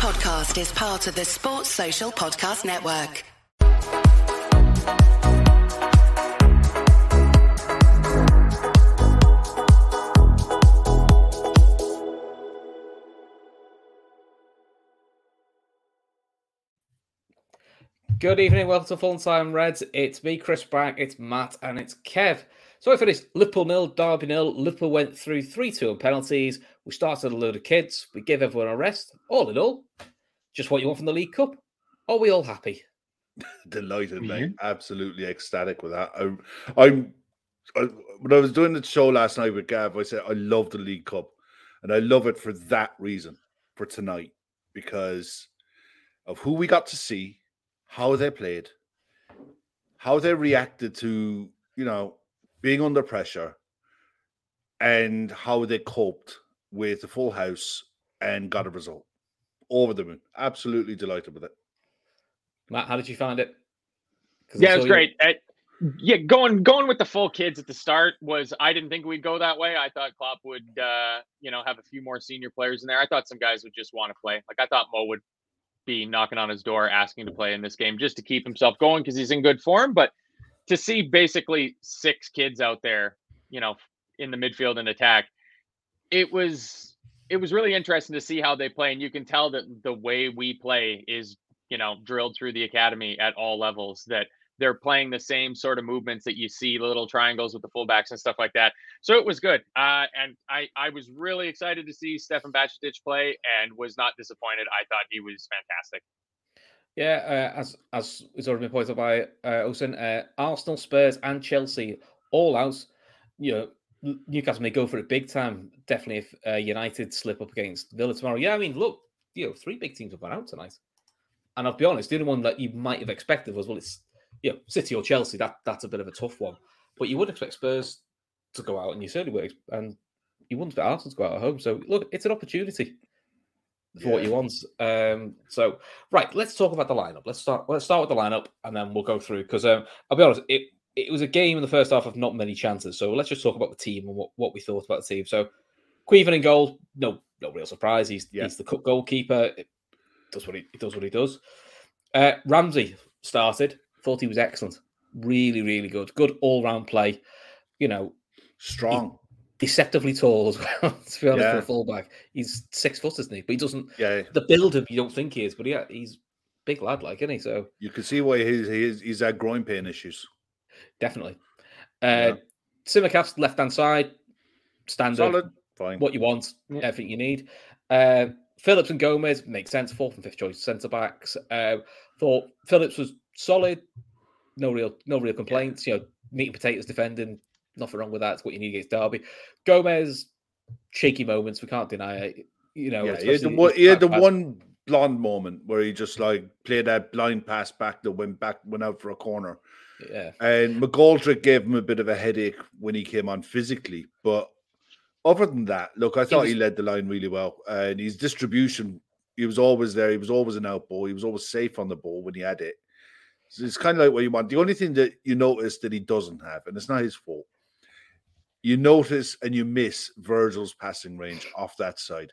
podcast is part of the Sports Social Podcast Network. Good evening, welcome to Full Time Reds. It's me, Chris Bragg, it's Matt, and it's Kev. So for finished Liverpool nil, Derby nil. Liverpool went through 3 2 on penalties. We started a load of kids. We gave everyone a rest. All in all, just what you want from the League Cup. Are we all happy? Delighted, mate. Mm-hmm. Absolutely ecstatic with that. I, I'm. I, when I was doing the show last night with Gav, I said I love the League Cup, and I love it for that reason for tonight because of who we got to see, how they played, how they reacted to you know being under pressure, and how they coped with the full house and got a result. Over the moon. Absolutely delighted with it. Matt, how did you find it? Yeah, it saw was you- great. Uh, yeah, going going with the full kids at the start was I didn't think we'd go that way. I thought Klopp would uh, you know have a few more senior players in there. I thought some guys would just want to play. Like I thought Mo would be knocking on his door asking to play in this game just to keep himself going because he's in good form. But to see basically six kids out there, you know, in the midfield and attack, it was it was really interesting to see how they play, and you can tell that the way we play is you know drilled through the academy at all levels. That they're playing the same sort of movements that you see little triangles with the fullbacks and stuff like that. So it was good, uh, and I I was really excited to see Stefan Bajcetic play, and was not disappointed. I thought he was fantastic. Yeah, uh, as as it's already been pointed out by uh, Osen, uh, Arsenal, Spurs, and Chelsea all out. You know, Newcastle may go for it big time. Definitely, if uh, United slip up against Villa tomorrow. Yeah, I mean, look, you know, three big teams have gone out tonight. And I'll be honest, the only one that you might have expected was well, it's you know, City or Chelsea. That that's a bit of a tough one. But you would expect Spurs to go out, and you certainly would, and you wouldn't expect Arsenal to go out at home. So look, it's an opportunity for what Yeah. you want. Um, so right, let's talk about the lineup. Let's start. Let's start with the lineup, and then we'll go through because um, I'll be honest, it it was a game in the first half of not many chances. So let's just talk about the team and what, what we thought about the team. So Caoimhín in goal, no no real surprise. He's Yeah. he's the cup goalkeeper. It does what he, he does what he does. Uh, Ramsay started. Thought he was excellent. Really, really good. Good all round play. You know, Strong. Deceptively tall as well. to be honest, Yeah. for a fullback, he's six foot, isn't he? But he doesn't Yeah. the build up you don't think he is, but yeah, he's big lad, like, isn't he? So You can see why he's he's he's had groin pain issues. definitely. Yeah. Uh Tsimikas left hand side, standard, Solid. Fine. what you want, Yeah. everything you need. Uh Phillips and Gomez makes sense, fourth and fifth choice centre backs. Uh thought Phillips was solid, no real no real complaints, you know, meat and potatoes defending, nothing wrong with that. It's what you need against Derby. Gomez, shaky moments, we can't deny it. You know, yeah, he had the one, he had the one blonde moment where he just like played that blind pass back that went back went out for a corner. Yeah. And McGoldrick gave him a bit of a headache when he came on physically. But other than that, look, I thought he, was- led the line really well. And his distribution, he was always there. He was always an out ball. He was always safe on the ball when he had it. So it's kind of like what you want. The only thing that you notice that he doesn't have, and it's not his fault, you notice and you miss Virgil's passing range off that side.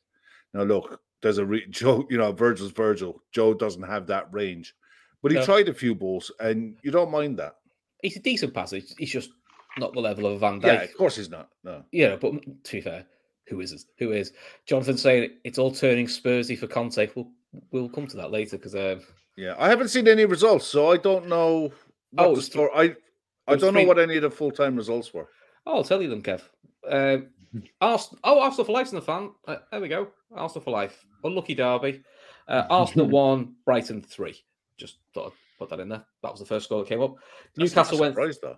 Now, look, there's a re- Joe, you know, Virgil's Virgil. Joe doesn't have that range, but he No. tried a few balls, and you don't mind that. he's a decent passer. He's just not the level of a Van Dijk. Yeah, of course he's not. No. Yeah, but to be fair, who is who is Jonathan saying it's all turning Spursy for Conte? We'll we'll come to that later because um, Yeah, I haven't seen any results, so I don't know. What Oh. I I don't know what any of the full time results were. I'll tell you them, Kev. Um, Arsenal, oh, Arsenal for life's in the fan. Uh, there we go. Arsenal for life. Unlucky derby. Uh, Arsenal one, Brighton three. Just thought I'd put that in there. That was the first score that came up. That's Newcastle went. though.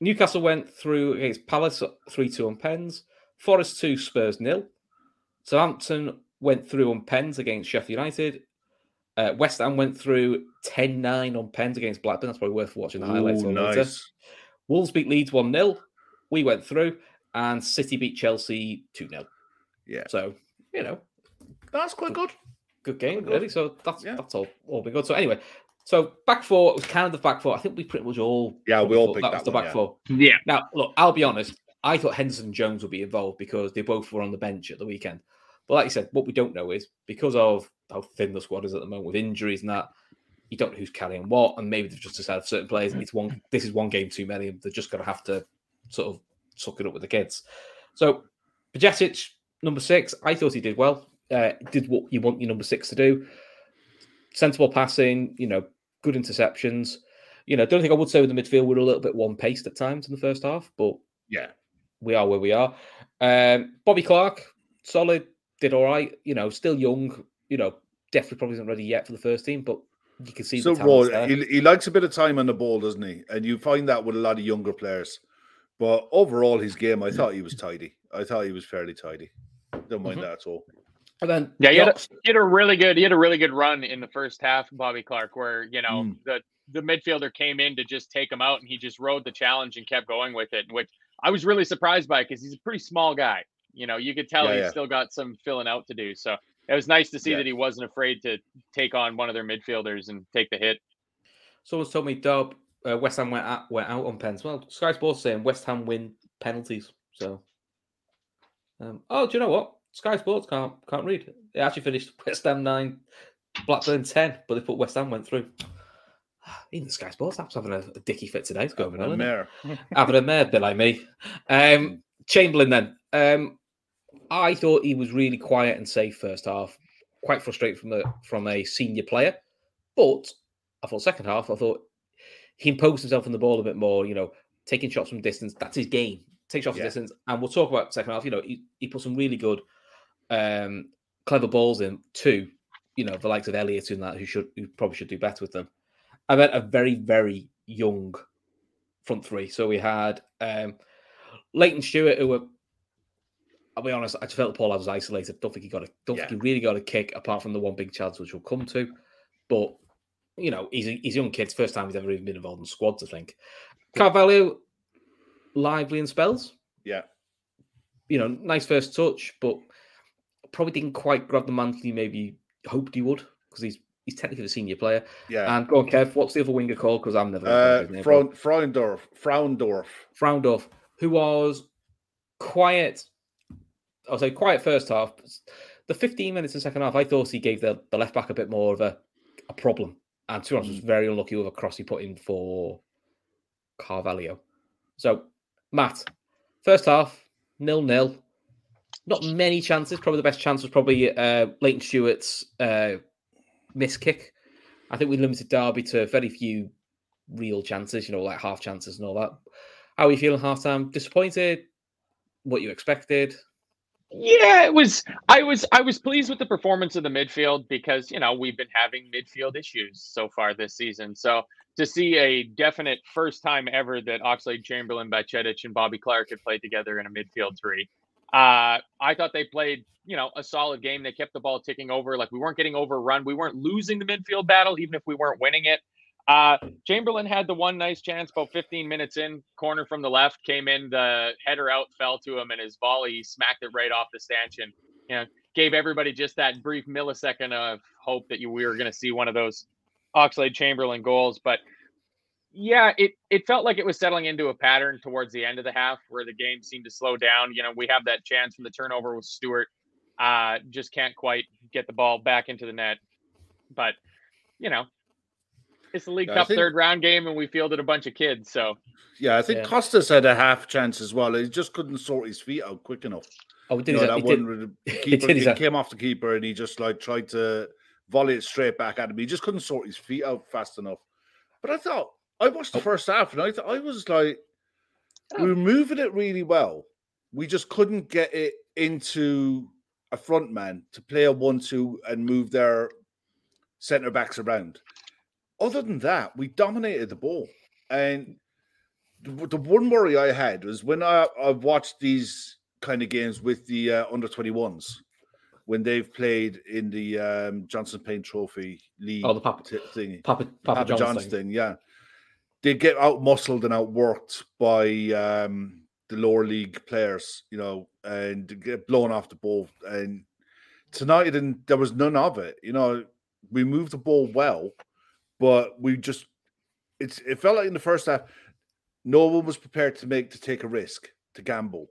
Newcastle went through against Palace three two on pens. Forest two, Spurs nil. Southampton went through on pens against Sheffield United. Uh, West Ham went through 10-9 on pens against Blackburn. That's probably worth watching the highlights. Ooh, on later. Wolves beat Leeds 1 0. We went through. And City beat Chelsea 2 0. Yeah, So, you know, that's quite good. good game, Quite good. really. So that's Yeah. that's all, all been good. So, anyway, so back four, it was kind of the back four. I think we pretty much all. Yeah, we all thought picked that that was the one, back yeah. four. Yeah, Now, look, I'll be honest. I thought Henderson and Jones would be involved because they both were on the bench at the weekend. But like you said, what we don't know is because of how thin the squad is at the moment with injuries and that, you don't know who's carrying what, and maybe they've just decided certain players. And It's one. This is one game too many. They're just going to have to sort of suck it up with the kids. So, Bajcetic, number six, I thought he did well. Uh, did what you want your number six to do. Sensible passing, you know, good interceptions. You know, don't think I would say with the midfield we're a little bit one paced at times in the first half, but Yeah. we are where we are. Um, Bobby Clark, solid, did all right. You know, still young. You know, definitely probably isn't ready yet for the first team, but you can see So raw. He, he likes a bit of time on the ball, doesn't he? And you find that with a lot of younger players. But overall, his game, I thought he was tidy. I thought he was fairly tidy. Don't mind Mhm. that at all. And then Yeah, he had, a, Yox- he had a really good he had a really good run in the first half, Bobby Clark, where you know Mm. the the midfielder came in to just take him out, and he just rode the challenge and kept going with it, which I was really surprised by because he's a pretty small guy. You know, you could tell Yeah, he's yeah. still got some filling out to do. So it was nice to see Yeah. that he wasn't afraid to take on one of their midfielders and take the hit. someone's told me Dub uh, West Ham went out, went out on pens. Well, Sky Sports saying West Ham win penalties. So, um, oh, do you know what? Sky Sports can't can't read. They actually finished West Ham nine, Blackburn ten, but they put West Ham went through. Even Sky Sports app's having a, a dicky fit today. It's going on. mare. having a mare, bit like me. Um, Chamberlain then. Um, I thought he was really quiet and safe first half. Quite frustrated from a from a senior player, but I thought second half I thought he imposed himself on the ball a bit more. You know, taking shots from distance. That's his game. Take shots Yeah. from distance, and we'll talk about second half. You know, he, he put some really good, um, clever balls in too. You know, the likes of Elliott and that who should who probably should do better with them. I meant a very very young front three. So we had um, Layton Stewart, who were, I'll be honest, I just felt Paul was isolated. Don't think he got a, don't Yeah. think he really got a kick apart from the one big chance, which we'll come to. But you know, he's a, he's a young kid. First time he's ever even been involved in squads. I think. Carvalho, lively in spells. Yeah. You know, nice first touch, but probably didn't quite grab the mantle he maybe hoped he would because he's he's technically a senior player. Yeah. And go on, Kev. What's the other winger called? Because I'm never. Uh, remember his name, but- Fraun, Frauendorf. Frauendorf. Frauendorf, who was quiet. I'll say quiet first half. The 15 minutes in second half, I thought he gave the, the left back a bit more of a, a problem. And to be honest, was very unlucky with a cross he put in for Carvalho. So, Matt, first half, nil nil. Not many chances. Probably the best chance was probably uh, Layton Stewart's uh, miss kick. I think we limited Derby to very few real chances, you know, like half chances and all that. How are you feeling half time? Disappointed? What you expected? Yeah, it was. I was. I was pleased with the performance of the midfield because you know we've been having midfield issues so far this season. So to see a definite first time ever that Oxlade Chamberlain, Bajcetic, and Bobby Clark had played together in a midfield three, uh, I thought they played you know a solid game. They kept the ball ticking over. Like we weren't getting overrun. We weren't losing the midfield battle, even if we weren't winning it. Uh, Chamberlain had the one nice chance about 15 minutes in, corner from the left, came in, the header out fell to him, and his volley he smacked it right off the stanchion. You know, gave everybody just that brief millisecond of hope that you we were going to see one of those Oxlade Chamberlain goals. But yeah, it it felt like it was settling into a pattern towards the end of the half where the game seemed to slow down. You know, we have that chance from the turnover with Stewart. Uh, just can't quite get the ball back into the net. But you know, it's the League Yeah, Cup think- third round game, and we fielded a bunch of kids. So Yeah, I think Yeah. Costas had a half chance as well. He just couldn't sort his feet out quick enough. Oh, we did. You know, his- that he did- one with the he keeper did his- it came off the keeper and he just like tried to volley it straight back at him. He just couldn't sort his feet out fast enough. But I thought I watched the Oh. first half and I thought I was like, oh. we were moving it really well. We just couldn't get it into a front man to play a one-two and move their centre backs around. Other than that, we dominated the ball. And the, the one worry I had was when I, I watched these kind of games with the uh, under 21s when they've played in the um, Johnstone's Paint Trophy League Oh, the Papa- t- thingy. Papa, Papa, Papa John's thing. thing, yeah. They get out muscled and outworked by um, the lower league players, you know, and get blown off the ball. And tonight, and there was none of it. You know, we moved the ball well, but we just it's it felt like in the first half, no one was prepared to make to take a risk to gamble.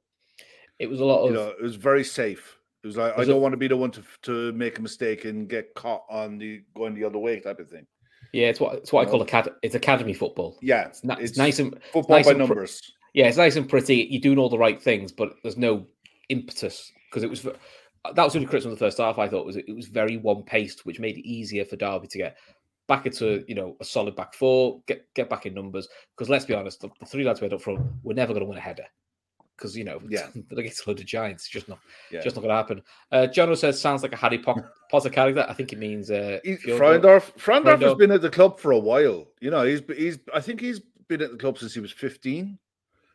It was a lot of You know, it was very safe. It was like I don't it- want to be the one to to make a mistake and get caught on the going the other way type of thing. Yeah, it's what it's what I No. call acad- it's academy football. Yeah, It's, ni- it's nice and football nice by and pr- numbers. yeah, it's nice and pretty. You're doing all the right things, but there's no impetus because it was that was really criticism of the first half. I thought was it was very one paced, which made it easier for Derby to get back into you know a solid back four, get get back in numbers. Because let's be honest, the, the three lads we had up front, we're never going to win a header. Because you know, Yeah. they're against a load of giants. Just not, Yeah. just not going to happen. Uh, Jono says sounds like a Harry Po- Potter character. I think it means uh, He- Fjordor. Frauendorf, Frauendorf has been at the club for a while. You know, he's he's I think he's been at the club since he was 15.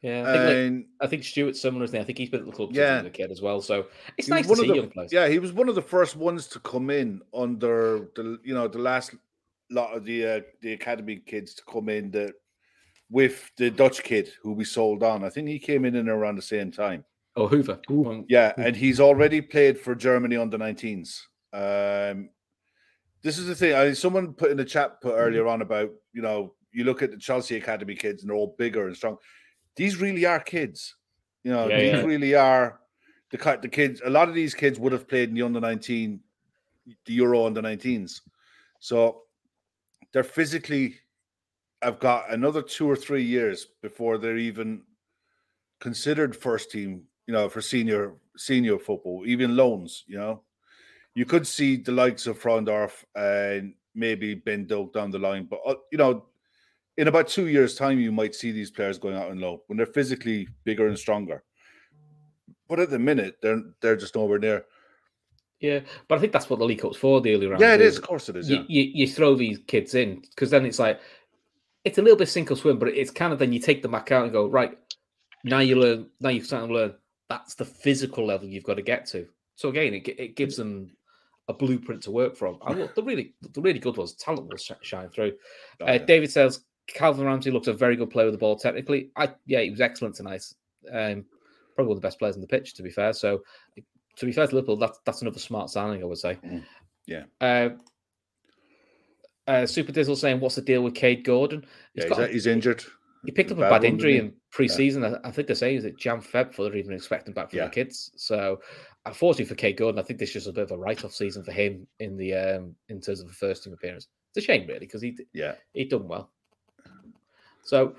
Yeah, I think, like, And I think Stewart similar. he? I think he's been at the club since Yeah. he was a kid as well. So it's nice to one of see the- young players. yeah, he was one of the first ones to come in under the you know the last lot of the uh, the academy kids to come in that with the Dutch kid who we sold on. I think he came in and around the same time. Oh, Hoever. One- Yeah, and he's already played for Germany under 19s. Um, this is the thing. I someone put in the chat put earlier on about you know you look at the Chelsea academy kids and they're all bigger and strong. These really are kids. You know, Yeah, these yeah. really are the ki- the kids. A lot of these kids would have played in the under 19, the Euro under 19s. So they're physically have got another two or three years before they're even considered first team, you know, for senior senior football, even loans, you know. You could see the likes of Frauendorf and maybe Ben Doak down the line, but uh, you know, in about two years' time, you might see these players going out on loan when they're physically bigger and stronger. But at the minute, they're they're just nowhere near. Yeah, but I think that's what the League Cup's for, the early round. Yeah, it is. Of course, it is. You, Yeah, you, you throw these kids in because then it's like it's a little bit sink or swim, but it's kind of then you take them back out and go right now. You learn now. You've started to learn that's the physical level you've got to get to. So again, it, it gives them a blueprint to work from. And look, the really the really good ones, talent will shine through. Oh, Uh. David says Calvin Ramsay looks a very good player with the ball technically. I yeah, he was excellent tonight. Um, probably one of the best players on the pitch, to be fair. So to be fair to Liverpool, that's that's another smart signing, I would say. Mm, yeah. Uh, uh, Super Dizzle saying, "What's the deal with Kaide Gordon? yeah, he's, got a- he's injured. he picked up a bad bad injury in pre-season. I, I think they're saying is it Jan Feb before they're even expecting back from Yeah. the kids. So, unfortunately for Kaide Gordon, I think this is just a bit of a write-off season for him in the um, in terms of a first team appearance. It's a shame, really, because he Yeah, he done well. So,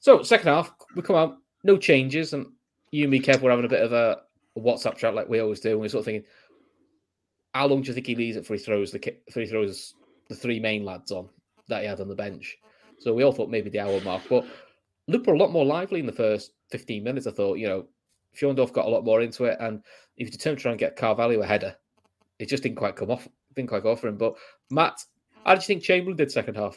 so second half we come out, no changes, and you and me, Kev, we're having a bit of a, WhatsApp chat like we always do, and we're sort of thinking, how long do you think he leaves it for he throws the ki- for he throws the three main lads on that he had on the bench? So we all thought maybe the hour mark, but Liverpool were a lot more lively in the first fifteen minutes. I thought, you know, Frauendorf got a lot more into it, and if you determined to try and get Carvalho a header, it just didn't quite come off, didn't quite go for him. But Matt, how did you think Chamberlain did second half?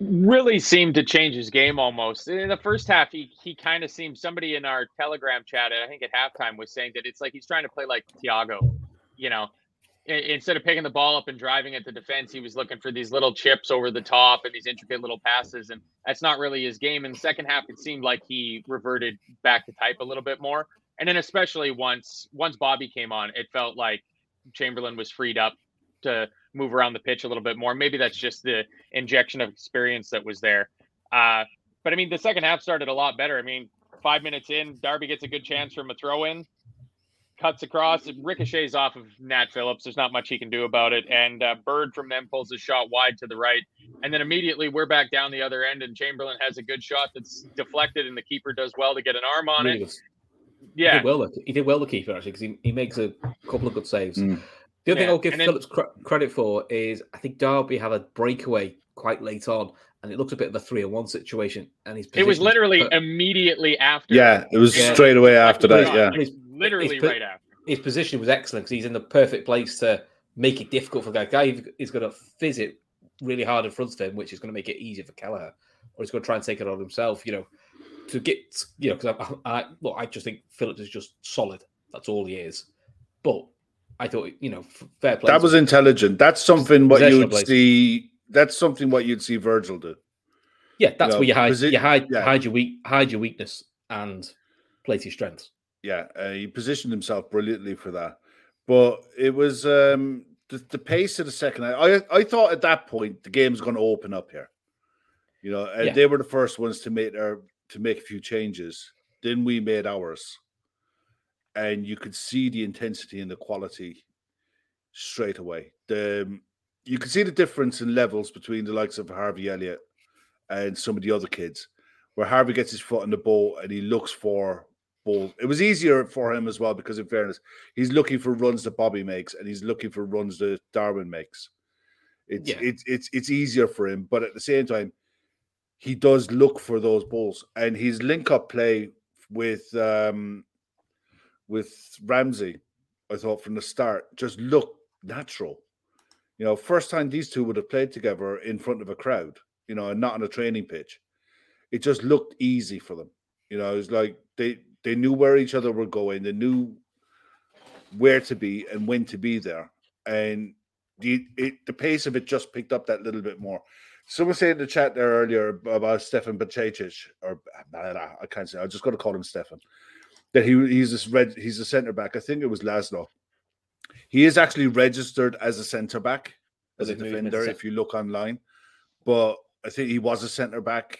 Really seemed to change his game almost. In the first half, he he kind of seemed somebody in our Telegram chat, I think at halftime, was saying that it's like he's trying to play like Thiago. You know, instead of picking the ball up and driving at the defense, he was looking for these little chips over the top and these intricate little passes, and that's not really his game. In the second half, it seemed like he reverted back to type a little bit more, and then especially once once Bobby came on, it felt like Chamberlain was freed up to move around the pitch a little bit more. Maybe that's just the injection of experience that was there. Uh, but I mean, the second half started a lot better. I mean, five minutes in, Derby gets a good chance from a throw in, cuts across, it ricochets off of Nat Phillips. There's not much he can do about it. And uh, Bird from them pulls a shot wide to the right. And then immediately we're back down the other end, and Chamberlain has a good shot that's deflected, and the keeper does well to get an arm on Really it. good. He did well. the- He did well the keeper actually because he, he makes a couple of good saves. Mm. The other thing I'll give and then- Phillips cre- credit for is I think Derby had a breakaway quite late on, and it looked a bit of a three on one situation. And his It was literally per- immediately after. yeah, it was Yeah. straight away after that. Yeah, and his, Literally It's put- right after. his position was excellent because he's in the perfect place to make it difficult for that guy. He's going to fizz it really hard in front of him, which is going to make it easier for Kelleher, or he's going to try and take it on himself. You know, to get you know because I, I look, I just think Phillips is just solid. That's all he is. But I thought you know fair play. that was intelligent. That's something what you would plays. see. That's something what you'd see Virgil do. yeah. That's know, where you hide you hide yeah. hide your weak hide your weakness and play to your strengths. Yeah, uh, he positioned himself brilliantly for that. But it was um, the, the pace of the second. I I thought at that point the game's going to open up here. You know, and Yeah. they were the first ones to make their to make a few changes. Then we made ours, and you could see the intensity and the quality straight away. The um, you can see the difference in levels between the likes of Harvey Elliott and some of the other kids, where Harvey gets his foot on the ball and he looks for ball. It was easier for him as well because, in fairness, he's looking for runs that Bobby makes and he's looking for runs that Darwin makes. It's Yeah. it's it's it's easier for him, but at the same time, he does look for those balls and his link up play with um with Ramsay, I thought from the start just looked natural. You know, first time these two would have played together in front of a crowd, you know, and not on a training pitch. It just looked easy for them. You know, it was like they they knew where each other were going, they knew where to be and when to be there. And the it, the pace of it just picked up that little bit more. Someone said in the chat there earlier about Stefan Bacic, or I can't say. I'm just got to call him Stefan. That he he's this red. He's a centre back. I think it was Laszlo. He is actually registered as a centre back, as a it moved him into defender. If you look online, but I think he was a centre back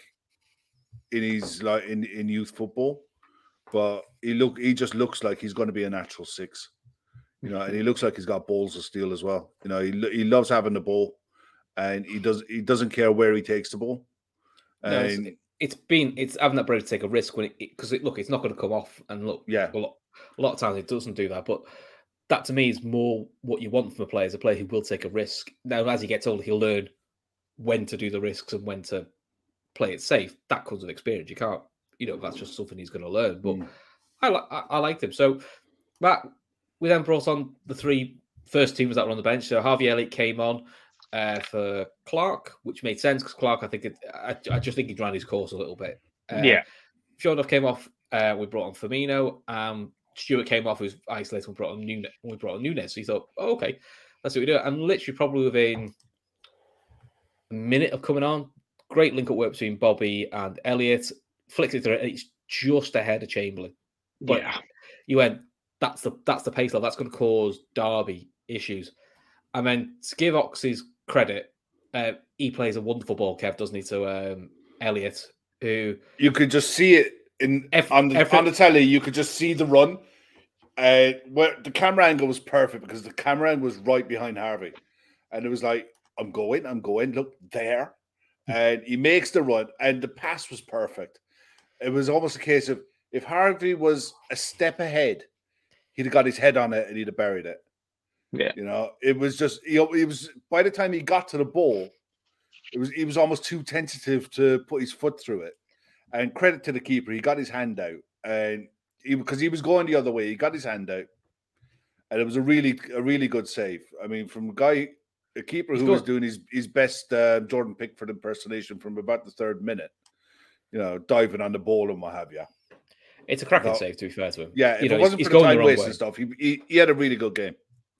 in his like in in youth football. But he look he just looks like he's going to be a natural six, you know, and he looks like he's got balls of steel as well. You know, he he loves having the ball, and he does he doesn't care where he takes the ball. No, it's- been it's having that bravery to take a risk when it because it, look it's not going to come off and look Yeah. a lot a lot of times it doesn't do that but that to me is more what you want from a player is a player who will take a risk. Now as he gets older he'll learn when to do the risks and when to play it safe. That comes with experience. You can't you know that's just something he's going to learn but Mm. I like I, I liked him. So that we then brought on the three first teams that were on the bench. So Harvey Elliott came on uh, for Clark, which made sense because Clark, I think, it, I, I just think he ran his course a little bit. Uh, Yeah. Enough, came off. Uh, we brought on Firmino. Um, Stewart came off. Was isolated. We brought on Nunez. We brought on Nunez. So he thought, oh, okay, that's what we do. And literally, probably within a minute of coming on, great link up work between Bobby and Elliott. Flicks it through, and it's just ahead of Chamberlain. But yeah. you went, that's the that's the pace level. That's going to cause Derby issues. And then to give Ox's credit, uh, he plays a wonderful ball, Kev, doesn't he, to um, Elliott, who you could just see it in Eff- on the on the telly. You could just see the run. Uh, where the camera angle was perfect because the camera angle was right behind Harvey, and it was like, "I'm going, I'm going. Look there," and he makes the run, and the pass was perfect. It was almost a case of if Harvey was a step ahead, he'd have got his head on it and he'd have buried it. Yeah. You know, it was just you know, it was by the time he got to the ball, it was he was almost too tentative to put his foot through it. And credit to the keeper, he got his hand out, and he because he was going the other way, he got his hand out, and it was a really a really good save. I mean, from a guy, a keeper who was doing his his best uh, Jordan Pickford impersonation from about the third minute, you know, diving on the ball and what have you. it's a cracking No. save, to be fair to him. Yeah, if You know, it he's- wasn't for the going the time wrong waste way. and stuff, he, he he had a really good game.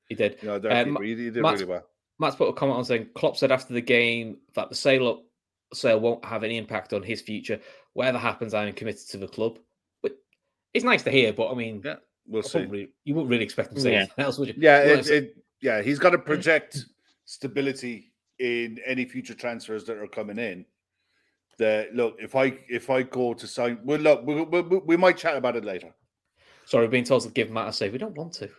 He did. No, know, their Um, keeper, he, he did Matt's- really well. Matt's put a comment on saying Klopp said after the game that the sale up sale won't have any impact on his future. Whatever happens, I am committed to the club. But it's nice to hear. But I mean, Yeah, we'll I see. really, you wouldn't really expect him to say Yeah. anything else, would you? Yeah, You it, it, yeah, he's got to project stability in any future transfers that are coming in. That look, if I if I go to sign, well, look, we, we, we, we might chat about it later. Sorry, we're being told to give Matt a save. We don't want to.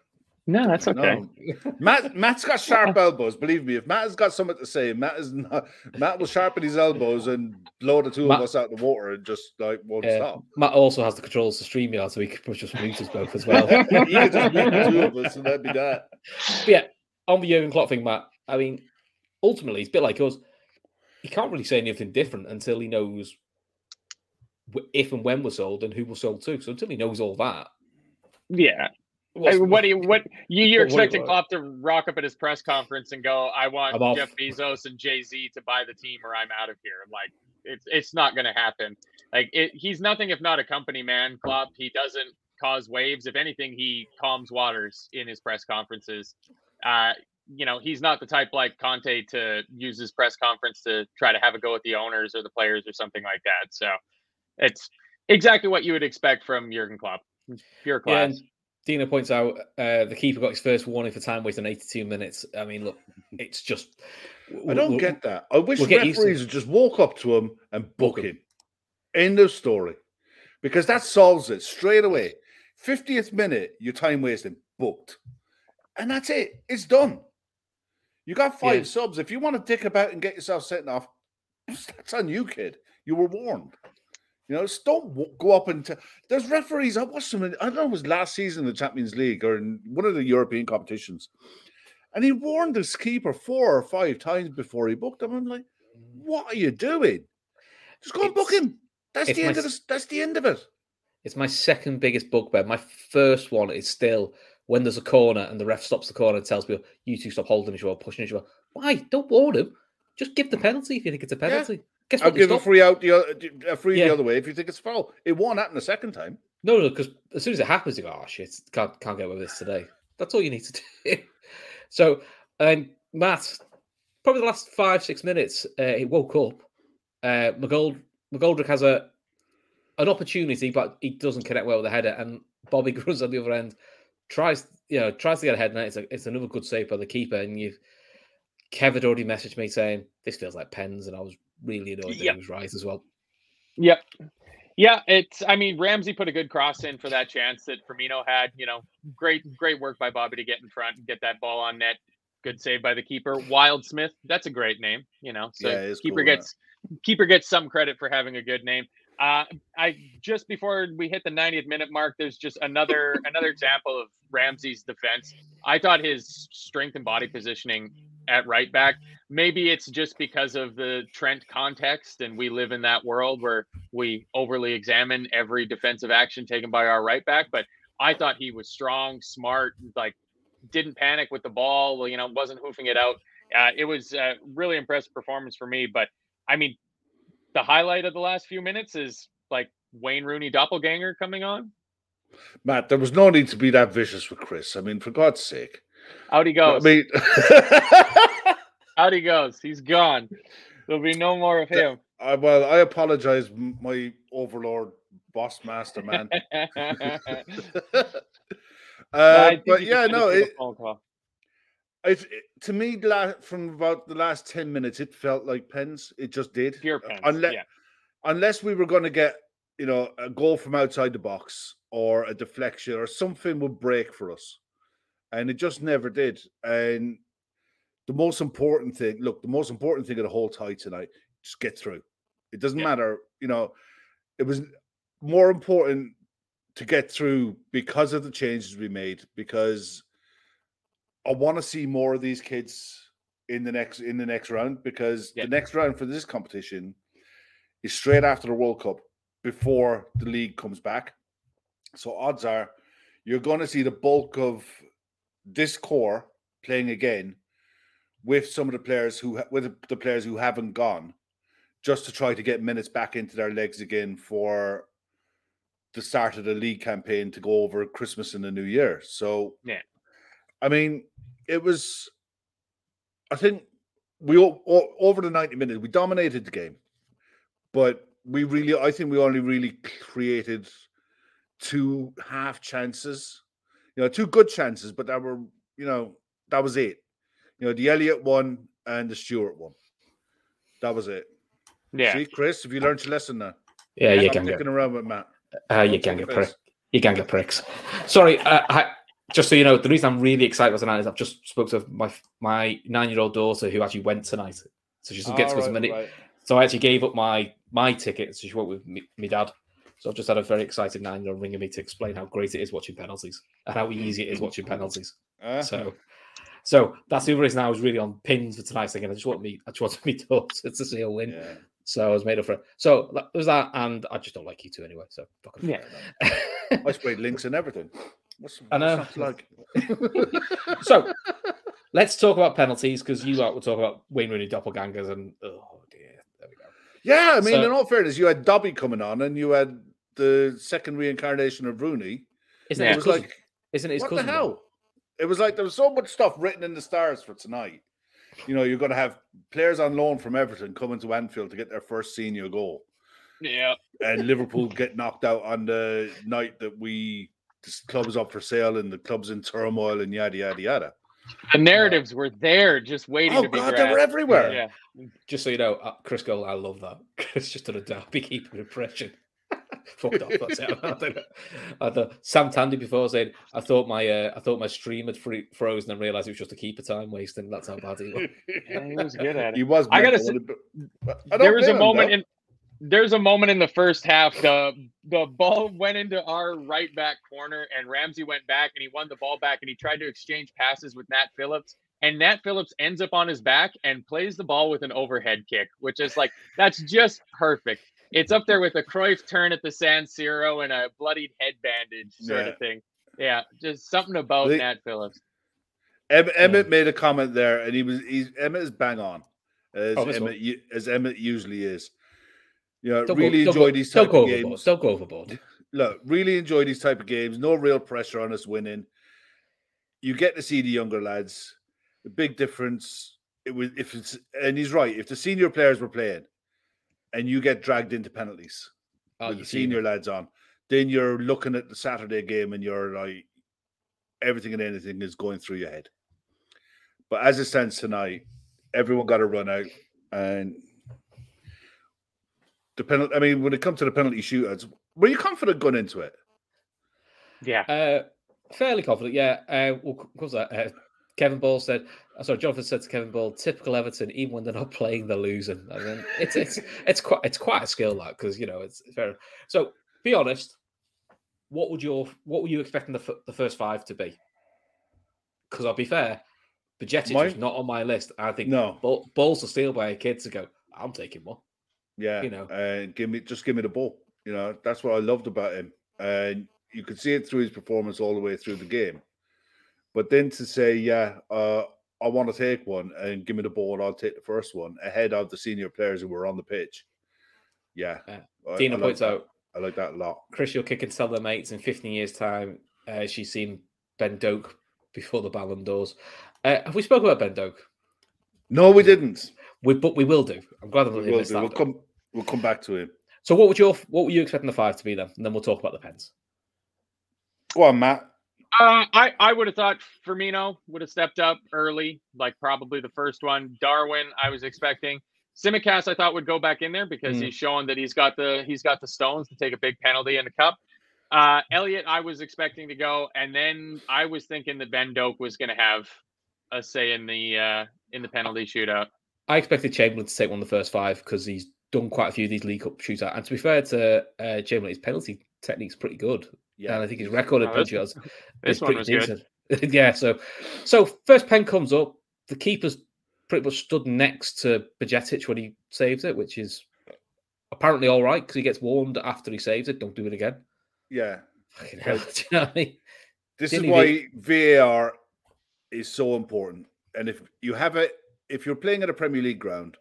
No, that's okay. No. Matt Matt's got sharp elbows. Believe me, if Matt has got something to say, Matt is not. Matt will sharpen his elbows and blow the two Matt- of us out the water and just like won't Uh, stop. Matt also has the controls to StreamYard, so he could just mute us both as well. he can just mute the two of us, and that'd be that. But yeah, on the Jurgen Klopp thing, Matt. I mean, ultimately, he's a bit like us. He can't really say anything different until he knows if and when we're sold and who we're sold to. So until he knows all that, Yeah. What's- Hey, what do you what you you're What- what- expecting what- Klopp to rock up at his press conference and go, I want I'm off." Jeff Bezos and Jay Z to buy the team or I'm out of here. Like it's it's not gonna happen. Like it, he's nothing if not a company man, Klopp. He doesn't cause waves. If anything, he calms waters in his press conferences. Uh, you know, he's not the type like Conte to use his press conference to try to have a go at the owners or the players or something like that. So it's exactly what you would expect from Jurgen Klopp. Pure Yeah, class. and Dina points out uh, the keeper got his first warning for time wasting 82 minutes. I mean, look, it's just. I don't get that. I wish we'll get used to referees would just walk up to him and book him. End of story. Because that solves it straight away. 50th minute, your time wasting, booked. And that's it. It's done. You got five Yeah. subs. If you want to dick about and get yourself sent off, that's on you, kid. You were warned. You know, just don't go up and. T- There's referees. I watched them. In, I don't know. It was last season in the Champions League or in one of the European competitions, and he warned his keeper four or five times before he booked him. I'm like, mm. what are you doing? Just go and book him. That's it's the my end of s- this. That's the end of it. It's my second biggest bugbear. My first one is still when there's a corner and the ref stops the corner and tells people, you two stop holding each other, pushing each other. Why? Don't warn him. Just give the hmm. penalty if you think it's a penalty. Guess I'll give a free out the o- a free Yeah. the other way if you think it's foul. It won't happen the second time. No, no, because as soon as it happens, you go, oh shit, can't can't get away with this today. That's all you need to do. so, and Matt, probably the last five six minutes, uh, he woke up. Uh, McGold McGoldrick has a an opportunity, but he doesn't connect well with the header, and Bobby Gruns on the other end tries, you know, tries to get ahead, and it's a, it's another good save by the keeper. And you, Kev had already messaged me saying this feels like pens, and I was really annoyed that Yep. he was right as well. Yep. Yeah, it's. I mean, Ramsay put a good cross in for that chance that Firmino had. You know, great, great work by Bobby to get in front and get that ball on net. Good save by the keeper. Wildsmith, that's a great name. You know, so Yeah, keeper cool, yeah. gets keeper gets some credit for having a good name. Uh, I just before we hit the 90th minute mark, there's just another another example of Ramsay's defense. I thought his strength and body positioning at right back. Maybe it's just because of the Trent context, and we live in that world where we overly examine every defensive action taken by our right back. But I thought he was strong, smart, like didn't panic with the ball. You know, wasn't hoofing it out. Uh, it was a really impressive performance for me. But I mean, the highlight of the last few minutes is like Wayne Rooney doppelganger coming on. Matt, there was no need to be that vicious with Chris. I mean, for God's sake. Out he I goes. mean, Out he goes. He's gone. There'll be no more of him. I, well, I apologize, my overlord, boss master man. uh, I but yeah, no, it, phone it, it- to me, la- from about the last ten minutes, it felt like pens. It just did. pure pens. Unless, yeah. unless we were going to get, you know, a goal from outside the box or a deflection or something would break for us, and it just never did. And the most important thing, look, the most important thing of the whole tie tonight, just get through. It doesn't Yeah. matter, you know. It was more important to get through because of the changes we made. Because I want to see more of these kids in the next in the next round. Because Yeah. the next round for this competition is straight after the World Cup before the league comes back. So odds are you're going to see the bulk of this core playing again with some of the players who with the players who haven't gone just to try to get minutes back into their legs again for the start of the league campaign to go over Christmas and the New Year. So Yeah. I mean, it was I think we o- o- over the 90 minutes we dominated the game. But we really I think we only really created two half chances. You know, two good chances, but that were, you know, that was it. You know, the Elliott one and the Stewart one. That was it. Yeah. See, Chris, have you learned your lesson now? Yeah, you Stop can get dicking around with Matt. Uh, you Don't can get the prick. piss. You can get pricks. Sorry, uh, I, just so you know, the reason I'm really excited about tonight is I've just spoke to my my nine year old daughter who actually went tonight, so she doesn't get to go to Alright, many. right. So I actually gave up my my ticket, so she went with me, me dad. So I've just had a very excited nine year old ringing me to explain how great it is watching penalties and how easy it is watching penalties. Uh, So, so that's the other reason I was really on pins for tonight's thing, and I just want me, I just wanted me daughter to see a win. yeah. So I was made up for it. So that was that, and I just don't like you two anyway. So fucking Yeah. forget I sprayed links and everything. What's, I know. what's that like? so let's talk about penalties because you lot were talking about Wayne Rooney doppelgangers, and oh dear, there we go. Yeah, I mean, So- in all fairness, you had Dobby coming on and you had the second reincarnation of Rooney. Isn't it It was cousin? like, Isn't it his what cousin? the though? hell? It was like there was so much stuff written in the stars for tonight. You know, you're going to have players on loan from Everton coming to Anfield to get their first senior goal, Yeah. and Liverpool get knocked out on the night that we this club is up for sale and the club's in turmoil and yada yada yada. The narratives were there, just waiting Oh to be god, grabbed. they were everywhere. Yeah. Just so you know, uh, Chris Gold, I love that. Chris just done a derby keeper impression. Fucked off. That's it. I don't know. I thought, Sam Tandy before saying, "I thought my uh, I thought my stream had free, frozen and realized it was just a keeper time wasting." That's how bad he was. Yeah, he was good at it. He was. I gotta say- I There was a moment in there's a moment in the first half. The the ball went into our right back corner, and Ramsay went back, and he won the ball back, and he tried to exchange passes with Nat Phillips, and Nat Phillips ends up on his back and plays the ball with an overhead kick, which is like that's just perfect. It's up there with a Cruyff turn at the San Siro and a bloodied head bandage sort Yeah. of thing. Yeah, just something about They- Nat Phillips. Em- Emmett made a comment there, and he was he's Emmett is bang on, as Oh, Emmett u- as Emmett usually is. You know, Don't really go, enjoy don't go, these don't type go of overboard. games. Don't go overboard. Look, really enjoy these type of games. No real pressure on us winning. You get to see the younger lads. The big difference it was if it's and he's right. If the senior players were playing, and you get dragged into penalties Oh, with the senior it. lads on, then you're looking at the Saturday game and you're like, everything and anything is going through your head. But as it stands tonight, everyone got to run out, and the penalty. I mean, when it comes to the penalty shootouts, were you confident going into it? Yeah. Uh, fairly confident, yeah. Uh, well, what was that? Uh, Kevin Ball said, uh, sorry, Jonathan said to Kevin Ball, typical Everton, even when they're not playing, they're losing. I mean, it's it's it's quite it's quite a skill that because you know it's fair. So, be honest. What would your what were you expecting the, f- the first five to be? Because I'll be fair, Bajcetic was Mine- not on my list. I think No. ball, balls are steal by a kid to go. I'm taking one. Yeah, You know. and give me just give me the ball. You know, that's what I loved about him, and you could see it through his performance all the way through the game. But then to say, yeah, uh, I want to take one and give me the ball, I'll take the first one ahead of the senior players who were on the pitch. Yeah, Yeah. Dina I like points that. out I like that a lot. Chris, you'll kick and tell their mates in 15 years' time. Uh, she's seen Ben Doak before the Ballon d'Ors. Uh, have we spoken about Ben Doak? No, we didn't. We, but we will do. I'm glad We will do. that. We'll come. We'll come back to him. So, what would your what were you expecting the five to be then? And then we'll talk about the pens. Go on, Matt. Uh, I, I would have thought Firmino would have stepped up early, like probably the first one. Darwin, I was expecting. Tsimikas, I thought would go back in there because Mm. he's showing that he's got the he's got the stones to take a big penalty in the cup. Uh, Elliott, I was expecting to go, and then I was thinking that Ben Doak was going to have a say in the uh, in the penalty shootout. I expected Chamberlain to take one of the first five because he's done quite a few of these League Cup shootouts. And to be fair to uh, Chamberlain, his penalty technique's pretty good. Yeah, and I think his record at this- This is one pretty was good. decent. yeah, so so first pen comes up. The keeper's pretty much stood next to Bajcetic when he saves it, which is apparently all right because he gets warned after he saves it. Don't do it again. yeah. Fucking hell, do you know what I mean? This Didn't is he why VAR is so important. And if you have it, if you're playing at a Premier League ground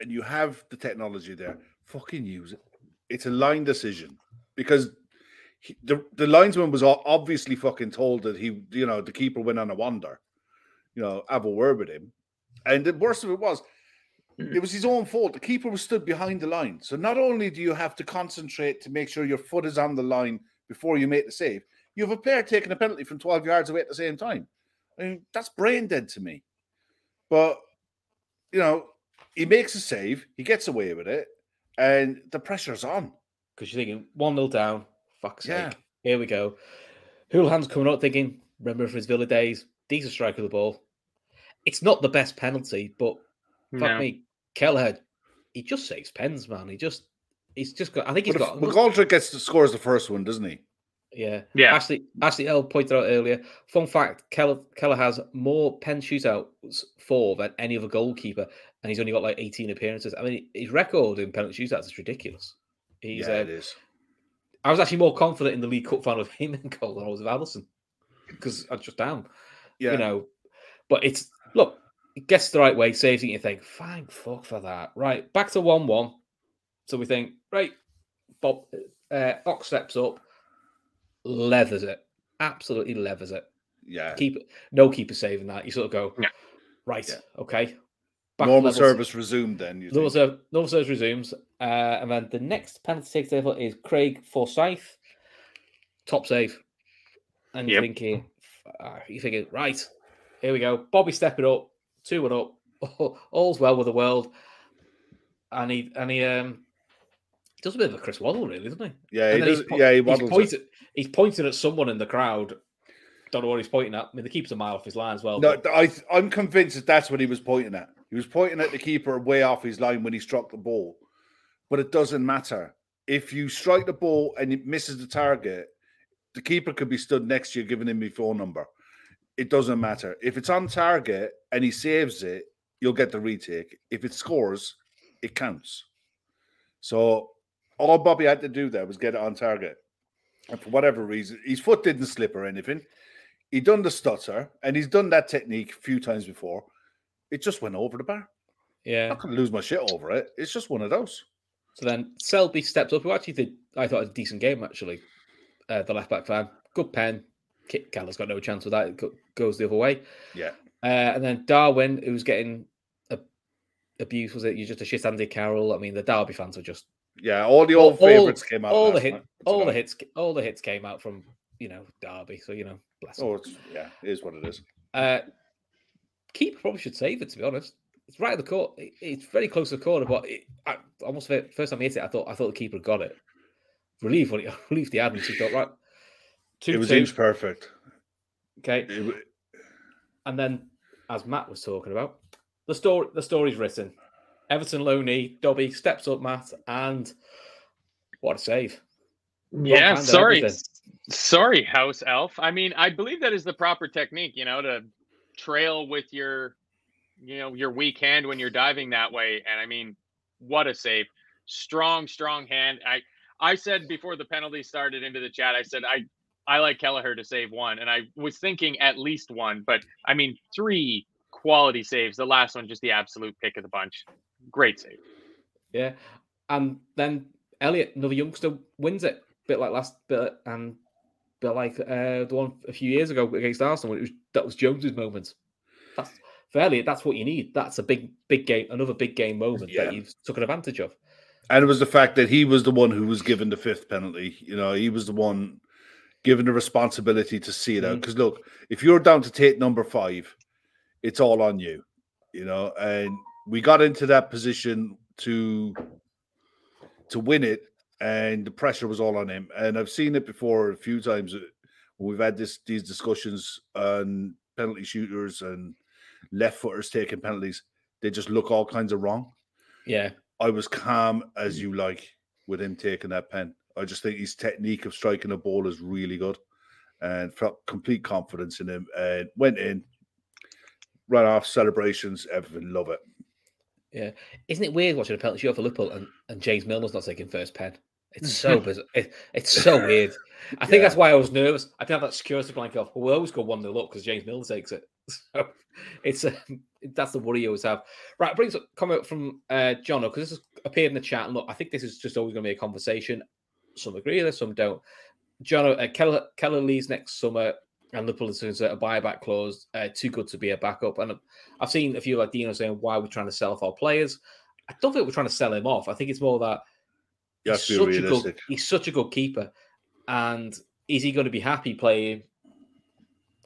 and you have the technology there, fucking use it. It's a line decision because he, the the linesman was obviously fucking told that he, you know, the keeper went on a wander. You know, have a word with him. And the worst of it was, hmm. it was his own fault. The keeper was stood behind the line. So not only do you have to concentrate to make sure your foot is on the line before you make the save, you have a player taking a penalty from 12 yards away at the same time. I mean, that's brain dead to me. But, you know, he makes a save, he gets away with it, and the pressure's on. Because you're thinking one 0 down. Fuck's Yeah. sake. Here we go. Hourihane's coming up thinking, remember for his Villa days, decent strike of the ball. It's not the best penalty, but fuck No. me, Kelleher, he just saves pens, man. He just, he's just got. I think he's But got. McAlter gets the scores the first one, doesn't he? Yeah, Yeah. Ashley Ashley L pointed out earlier. Fun fact: Kelleher, Kelleher has more pen shootouts for than any other goalkeeper, and he's only got like 18 appearances. I mean, his record in penalty shootouts is ridiculous. He's. yeah, uh, it is. I was actually more confident in the League Cup final of him and goal than I was of Alisson because I'm just down. Yeah. You know, but it's look, it gets the right way, saves it. You think, fine, fuck for that. Right, back to one-one. So we think, right, Bob uh, Ox steps up, leathers it, absolutely leathers it. yeah. Keep no keeper saving that. You sort of go, Yeah. right, Yeah. okay. Back Normal levels. service resumed then. You Normal, think? normal service resumes, uh, and then the next penalty take table is Craig Forsyth, top save, and you're Yep. thinking, uh, you're thinking, right, here we go, Bobby stepping up, two and up, all's well with the world, and he and he um does a bit of a Chris Waddle, really, doesn't he? Yeah, he does, po- yeah, he he's pointing, he's pointing at someone in the crowd. Don't know what he's pointing at. I mean, the keeper's a mile off his line as well. No, but... I, I'm convinced that that's what he was pointing at. He was pointing at the keeper way off his line when he struck the ball. But it doesn't matter. If you strike the ball and it misses the target, the keeper could be stood next to you giving him your phone number. It doesn't matter. If it's on target and he saves it, you'll get the retake. If it scores, it counts. So all Bobby had to do there was get it on target. And for whatever reason, his foot didn't slip or anything. He done the stutter, and he's done that technique a few times before. It just went over the bar. Yeah, I couldn't lose my shit over it. It's just one of those. So then Selby stepped up. Who actually did, I thought, a decent game actually. Uh, the left back fan, good pen. Kit Keller's got no chance with that. It goes the other way. Yeah. Uh, and then Darwin, who was getting a, abuse, was it? You just a shit Andy Carroll. I mean, the Derby fans were just yeah. All the old all, favourites came out. All the hit, all the hits, all the hits came out from you know Derby. So you know, bless. Oh, it's, yeah, it is what it is. Uh, keeper probably should save it. To be honest, it's right at the court. It's very close to the corner, but it, I, almost first time he hit it, I thought I thought the keeper got it. Relief when he relief the admin. He thought right. Two, it was two. inch perfect. Okay. It, and then, as Matt was talking about, the story the story's written. Everton Loney, Dobby steps up, Matt, and what a save! Yeah, sorry, sorry, House Elf. I mean, I believe that is the proper technique. You know, to trail with your, you know, your weak hand when you're diving that way. And I mean, what a save! Strong, strong hand. I I said before the penalty started into the chat. I said I I like Kelleher to save one, and I was thinking at least one, but I mean three quality saves. The last one just the absolute pick of the bunch. Great save. Yeah, and then Elliott another youngster, wins it. Bit like last bit, and bit like uh, the one a few years ago against Arsenal. It was that was Jones's moment. That's Elliott. That's what you need. That's a big, big game. Another big game moment yeah. that you've took an advantage of. And it was the fact that he was the one who was given the fifth penalty. You know, he was the one given the responsibility to see it out. Because mm. look, if you're down to take number five, it's all on you, you know. And we got into that position to to win it, and the pressure was all on him. And I've seen it before a few times. Uh, we've had this these discussions on penalty shooters and left footers taking penalties. They just look all kinds of wrong. Yeah, I was calm as you like with him taking that pen. I just think his technique of striking a ball is really good and felt complete confidence in him and went in, ran off celebrations, everything. Love it. Yeah. Isn't it weird watching a penalty shoot for Liverpool and, and James Milner's not taking first pen? It's so bizarre. It, it's so weird. I think yeah. that's why I was nervous. I didn't have that security blanket off. We'll always go one nil up because James Milner takes it. So it's a, that's the worry you always have. Right, brings up comment from uh, John because this has appeared in the chat. And look, I think this is just always going to be a conversation. Some agree with us, some don't. John uh, Keller, Keller leaves next summer, and Liverpool is a buyback clause. Uh, too good to be a backup. And I've seen a few like Dino saying, "Why are we trying to sell off our players?" I don't think we're trying to sell him off. I think it's more that he's such a good he's such a good keeper, and is he going to be happy playing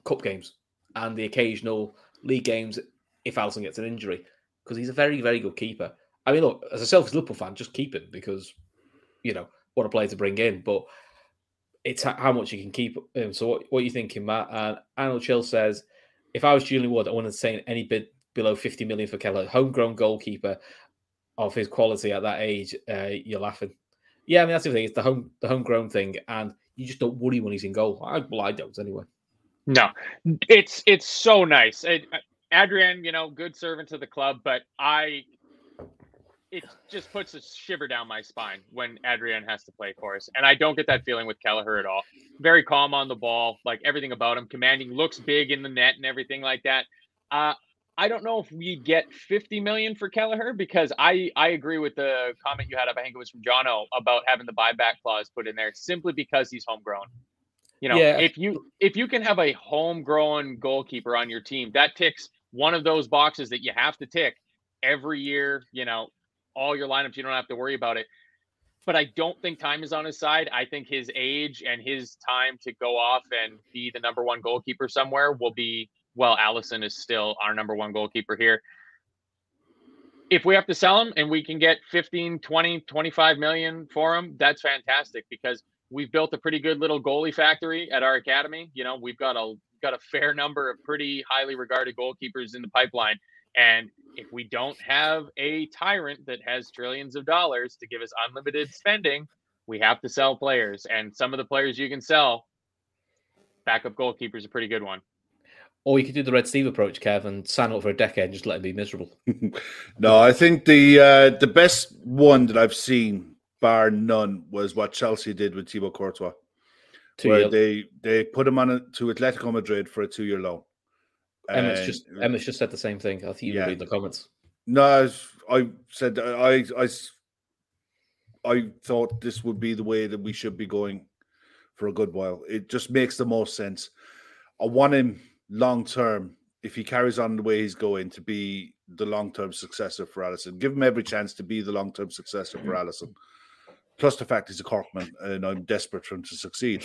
cup games and the occasional league games if Alisson gets an injury? Because he's a very very good keeper. I mean, look, as a selfish Liverpool fan, just keep him because you know what a player to bring in, but it's how much you can keep him. So, what, what are you thinking, Matt? And Arnold Chill says, if I was Julian Ward, I wouldn't say any bid below 50 million for Keller, homegrown goalkeeper of his quality at that age. Uh, you're laughing. Yeah, I mean that's the thing. It's the home the homegrown thing, and you just don't worry when he's in goal. I, well, I don't anyway. No, it's it's so nice. It, Adrian, you know, good servant to the club, but I it just puts a shiver down my spine when Adrian has to play for us. And I don't get that feeling with Kelleher at all. Very calm on the ball, like everything about him, commanding, looks big in the net and everything like that. Uh, I don't know if we get 50 million for Kelleher because I I agree with the comment you had up. I think it was from Jono about having the buyback clause put in there simply because he's homegrown. You know, yeah. if you if you can have a homegrown goalkeeper on your team, that ticks one of those boxes that you have to tick every year. You know, all your lineups. You don't have to worry about it. But I don't think time is on his side. I think his age and his time to go off and be the number one goalkeeper somewhere will be well. Alisson is still our number one goalkeeper here. if we have to sell him and we can get 15, 20, 25 million for him, that's fantastic because we've built a pretty good little goalie factory at our academy. You know, we've got a got a fair number of pretty highly regarded goalkeepers in the pipeline. And if we don't have a tyrant that has trillions of dollars to give us unlimited spending, we have to sell players. And some of the players you can sell, backup goalkeeper is a pretty good one. Or you could do the Red Steve approach, Kev, and sign up for a decade and just let him be miserable. no, I think the uh, the best one that I've seen, bar none, was what Chelsea did with Thibaut Courtois. Two where year. they they put him on a, to Atletico Madrid for a two year loan. Emma's just Emma's just said the same thing. I think you yeah. read the comments. No, I said I I I thought this would be the way that we should be going for a good while. It just makes the most sense. I want him long term if he carries on the way he's going to be the long term successor for Alisson. Give him every chance to be the long term successor for mm-hmm. Alisson. Plus the fact he's a Corkman and I'm desperate for him to succeed.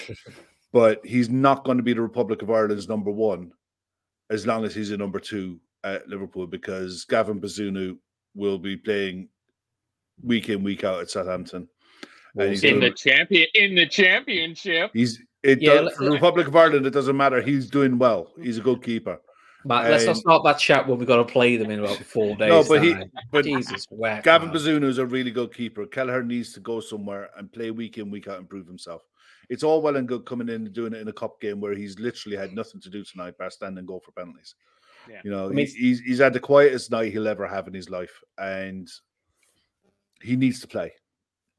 but he's not going to be the Republic of Ireland's number one as long as he's a number two at Liverpool because Gavin Bazunu will be playing week in week out at Southampton. in the champion in the championship. He's it yeah, does, for the Republic of Ireland. It doesn't matter. He's doing well. He's a good keeper. Matt, let's not um, start that chat when we've got to play them in about four days. No, but time. he, but Jesus, whack, Gavin Bazunu is a really good keeper. Kelleher needs to go somewhere and play week in, week out, and prove himself. It's all well and good coming in and doing it in a cup game where he's literally had nothing to do tonight but stand and go for penalties. Yeah. You know, I mean, he's he's had the quietest night he'll ever have in his life, and he needs to play.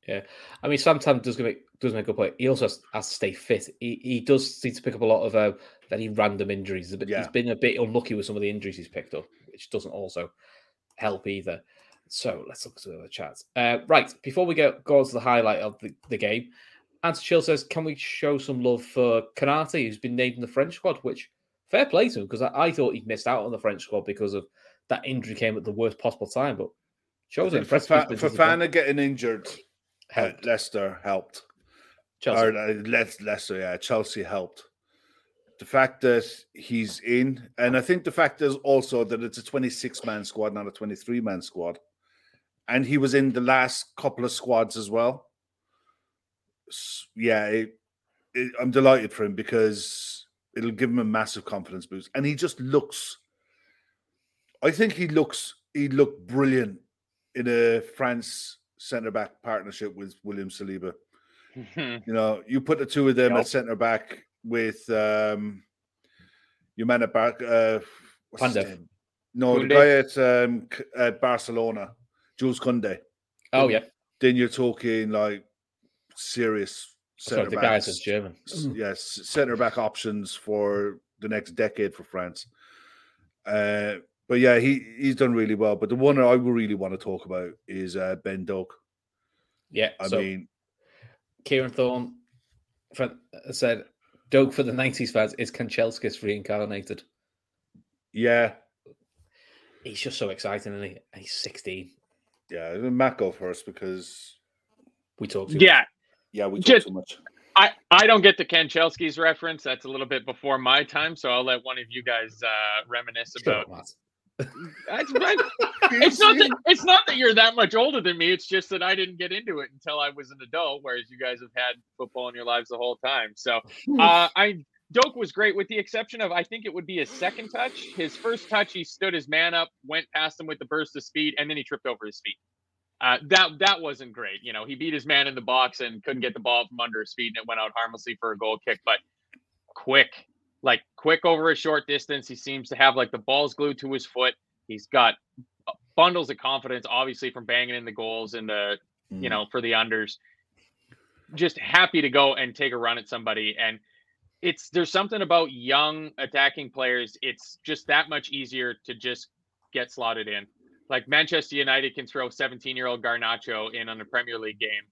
Yeah, I mean, Sam sometimes does make does make a point. He also has, has, to stay fit. He, he does seem to pick up a lot of uh, very random injuries. But yeah. He's been a bit unlucky with some of the injuries he's picked up, which doesn't also help either. So let's look at the chat. Uh, right, before we go, go on to the highlight of the, the game, Anti Chill says, Can we show some love for Konaté, who's been named in the French squad? Which fair play to him, because I, I, thought he'd missed out on the French squad because of that injury came at the worst possible time. But shows impressive. Fofana getting injured helped. Leicester helped. Chelsea. Or, uh, Leicester, yeah, Chelsea helped. The fact that he's in, and I think the fact is also that it's a 26 man squad, not a 23 man squad. And he was in the last couple of squads as well. Yeah, it, it, I'm delighted for him because it'll give him a massive confidence boost. And he just looks, I think he looks, he looked brilliant in a France centre back partnership with William Saliba. you know, you put the two of them yep. at centre back with um your man at back uh No, Koundé. the guy at um at Barcelona, Jules Koundé. Oh yeah. Then you're talking like serious centre the guys is German. Yes, centre back options for the next decade for France. Uh but yeah, he he's done really well. But the one I really want to talk about is uh, Ben Doak. Yeah, I so mean, Kieran Thorne said Doak for the '90s fans is Kanchelskis reincarnated. Yeah, he's just so exciting, and he? he's 16. Yeah, Matt go first because we talked. Yeah, much. yeah, we talked just, too much. I, I don't get the Kanchelskis reference. That's a little bit before my time, so I'll let one of you guys uh, reminisce about. That's right. it's not that it's not that you're that much older than me. It's just that I didn't get into it until I was an adult, whereas you guys have had football in your lives the whole time. So uh, I Doak was great, with the exception of I think it would be his second touch. His first touch, he stood his man up, went past him with the burst of speed, and then he tripped over his feet. Uh, that that wasn't great. You know, he beat his man in the box and couldn't get the ball from under his feet, and it went out harmlessly for a goal kick. But quick, like quick over a short distance. He seems to have like the balls glued to his foot. He's got bundles of confidence, obviously from banging in the goals and the mm. you know for the unders. Just happy to go and take a run at somebody and. It's there's something about young attacking players. It's just that much easier to just get slotted in. Like Manchester United can throw 17 year old Garnacho in on a Premier League game,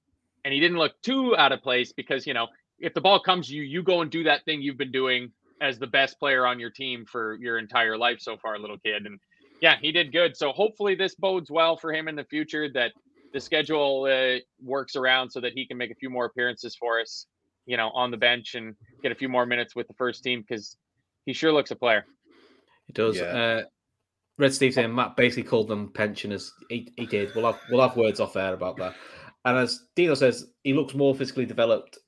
and he didn't look too out of place because you know if the ball comes you, you go and do that thing you've been doing as the best player on your team for your entire life so far, little kid. And yeah, he did good. So hopefully this bodes well for him in the future that the schedule uh, works around so that he can make a few more appearances for us, you know, on the bench and get a few more minutes with the first team because he sure looks a player. He does. Yeah. Uh, Red Steve saying Matt basically called them pensioners. He, he did. We'll have we'll have words off air about that. And as Dino says, he looks more physically developed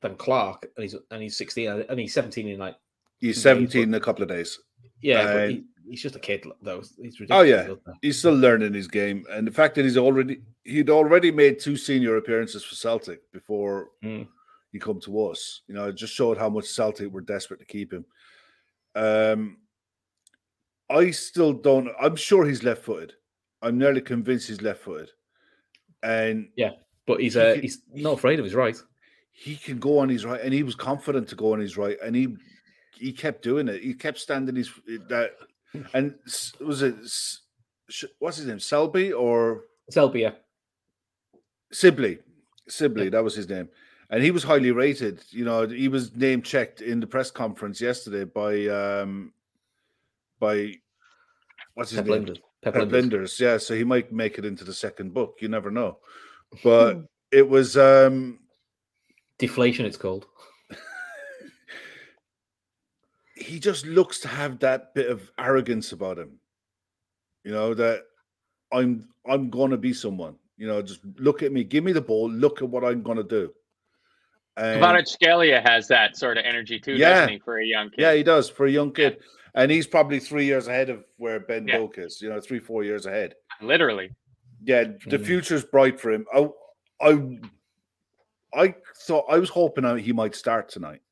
than Clark, and he's and he's sixteen, and he's seventeen in like He's 17 in a couple of days. yeah, but Uh, he, he's just a kid though. He's ridiculous. Oh, yeah. He's still learning his game, and the fact that he's already he'd already made two senior appearances for Celtic before Mm. he come to us. You know, it just showed how much Celtic were desperate to keep him. Um, I still don't. I'm sure he's left-footed. I'm nearly convinced he's left-footed, and yeah, But he's He uh, could- he's not afraid of his right. he can go on his right, and he was confident to go on his right, and he he kept doing it. He kept standing his that, and was it what's his name, Selby or Selby, yeah. Sibley? Sibley, that was his name, and he was highly rated. You know, he was name checked in the press conference yesterday by um by what's his Pep name, Lijnders. Pep Pep. Yeah, so he might make it into the second book. You never know, but it was um Deflation, it's called. He just looks to have that bit of arrogance about him. You know that I'm I'm gonna be someone. You know, just look at me, give me the ball, look at what I'm gonna do. And Kvaratskhelia has that sort of energy too, Yeah. doesn't he, for a young kid? yeah, he does for a young kid, and he's probably three years ahead of where Ben Yeah. Doak is. You know, three four years ahead. Literally. Yeah, the Mm. future's bright for him. I I I thought I was hoping uh, he might start tonight.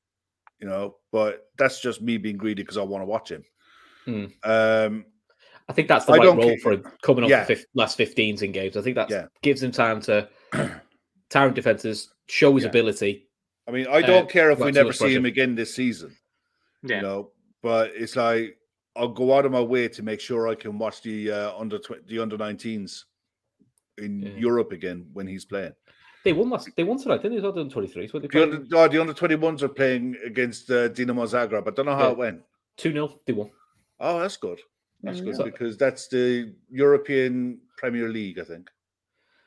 You know, but that's just me being greedy because I want to watch him. Mm. Um, I think that's the I right role care- for coming off Yeah. the fif- last 15s in games. I think that Yeah. gives him time to tyrant defenses, show his Yeah. ability. I mean, I Uh, don't care if we never much see him again this season. Yeah. You know, but it's like I'll go out of my way to make sure I can watch the uh, under tw- the under 19s in Yeah. Europe again when he's playing. They won last. They won tonight, didn't they? They done 23s. What they The under, oh, the under 21s are playing against uh, Dinamo Zagreb. I don't know how Yeah. it went. 2 0. They won. Oh, that's good. That's Mm, good yeah. because that's the European Premier League, I think.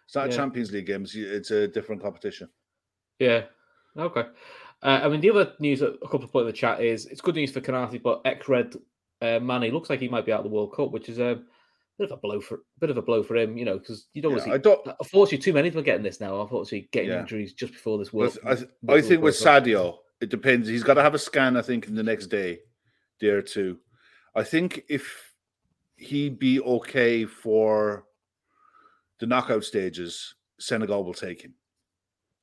It's not a Champions League game. It's, it's a different competition. Yeah. Okay. Uh, I mean, the other news that a couple of points in the chat is it's good news for Konaté, but ex Red uh, Mané looks like he might be out of the World Cup, which is a bit of a blow for bit of a blow for him, you know, because you don't Yeah, want I to don't. Unfortunately, too many of them are getting this now. Unfortunately, getting Yeah. injuries just before this World. I, th- World I think with Cup. Sadio, it depends. He's got to have a scan, I think, in the next day, day or two. I think if he'd be okay for the knockout stages, Senegal will take him.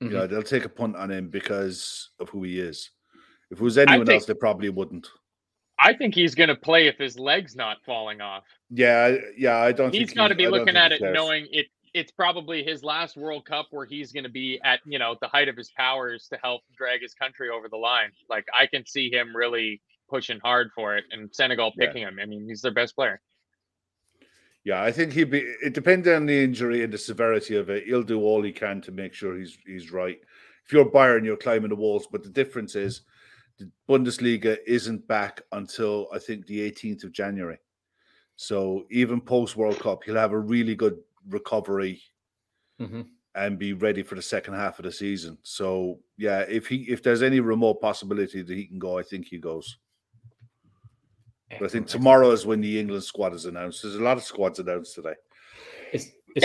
Mhm. You know, they'll take a punt on him because of who he is. If it was anyone think- else, they probably wouldn't. I think he's going to play if his leg's not falling off. Yeah, yeah, I don't. He's got to be I looking at it cares. knowing it. It's probably his last World Cup where he's going to be at you know the height of his powers to help drag his country over the line. Like I can see him really pushing hard for it, and Senegal Yeah. picking him. I mean, he's their best player. Yeah, I think he'd be. It depends on the injury and the severity of it. He'll do all he can to make sure he's he's right. If you're Bayern, you're climbing the walls. But the difference is, the Bundesliga isn't back until I think the 18th of January. So even post World Cup, he'll have a really good recovery Mhm. and be ready for the second half of the season. So yeah, if he if there's any remote possibility that he can go, I think he goes. But I think tomorrow is when the England squad is announced. There's a lot of squads announced today. Is, is,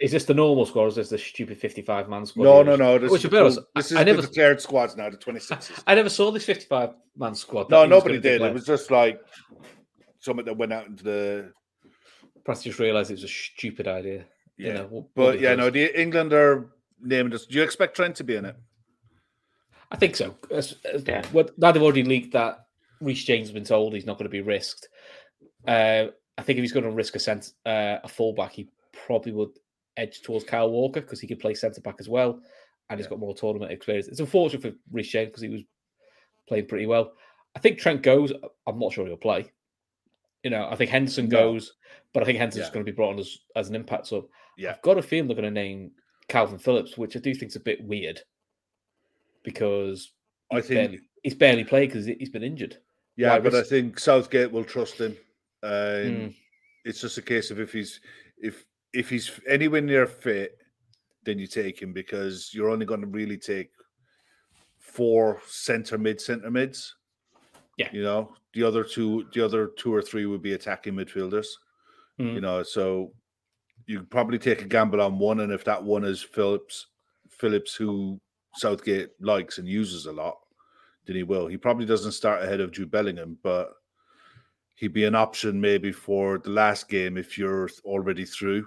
is this the normal squad or is this the stupid 55 man squad? No, no, no. This, Which, is, to the honest, this I- is I never- the declared squads now, the 26s. I never saw this 55 man squad. no, that he was nobody did. declare. It was just like something that went out into the. Perhaps just realised it was a stupid idea. Yeah. You know, what- what But it yeah, does. no, the England are naming this. Do you expect Trent to be in it? I think so. As, as- Yeah. what, now they've already leaked that Reece James has been told he's not going to be risked. Uh, I think if he's going to risk a cent, uh, a fullback, he probably would edge towards Kyle Walker because he could play centre back as well, and he's got more tournament experience. It's unfortunate for James because he was playing pretty well. I think Trent goes. I'm not sure he'll play. You know, I think Henderson No. goes, but I think Henderson's Yeah. going to be brought on as, as an impact sub. Yeah. I've got a feeling they're going to name Kalvin Phillips, which I do think is a bit weird because I think, barely, he's barely played because he's been injured. yeah, why but I think Southgate will trust him. Um, Mm. It's just a case of if he's if if he's anywhere near fit, then you take him because you're only going to really take four centre mid centre mids. Yeah. You know, the other two, the other two or three would be attacking midfielders. Mm. You know, so you probably take a gamble on one, and if that one is Phillips, Phillips, who Southgate likes and uses a lot, then he will. He probably doesn't start ahead of Jude Bellingham, but he'd be an option maybe for the last game if you're already through.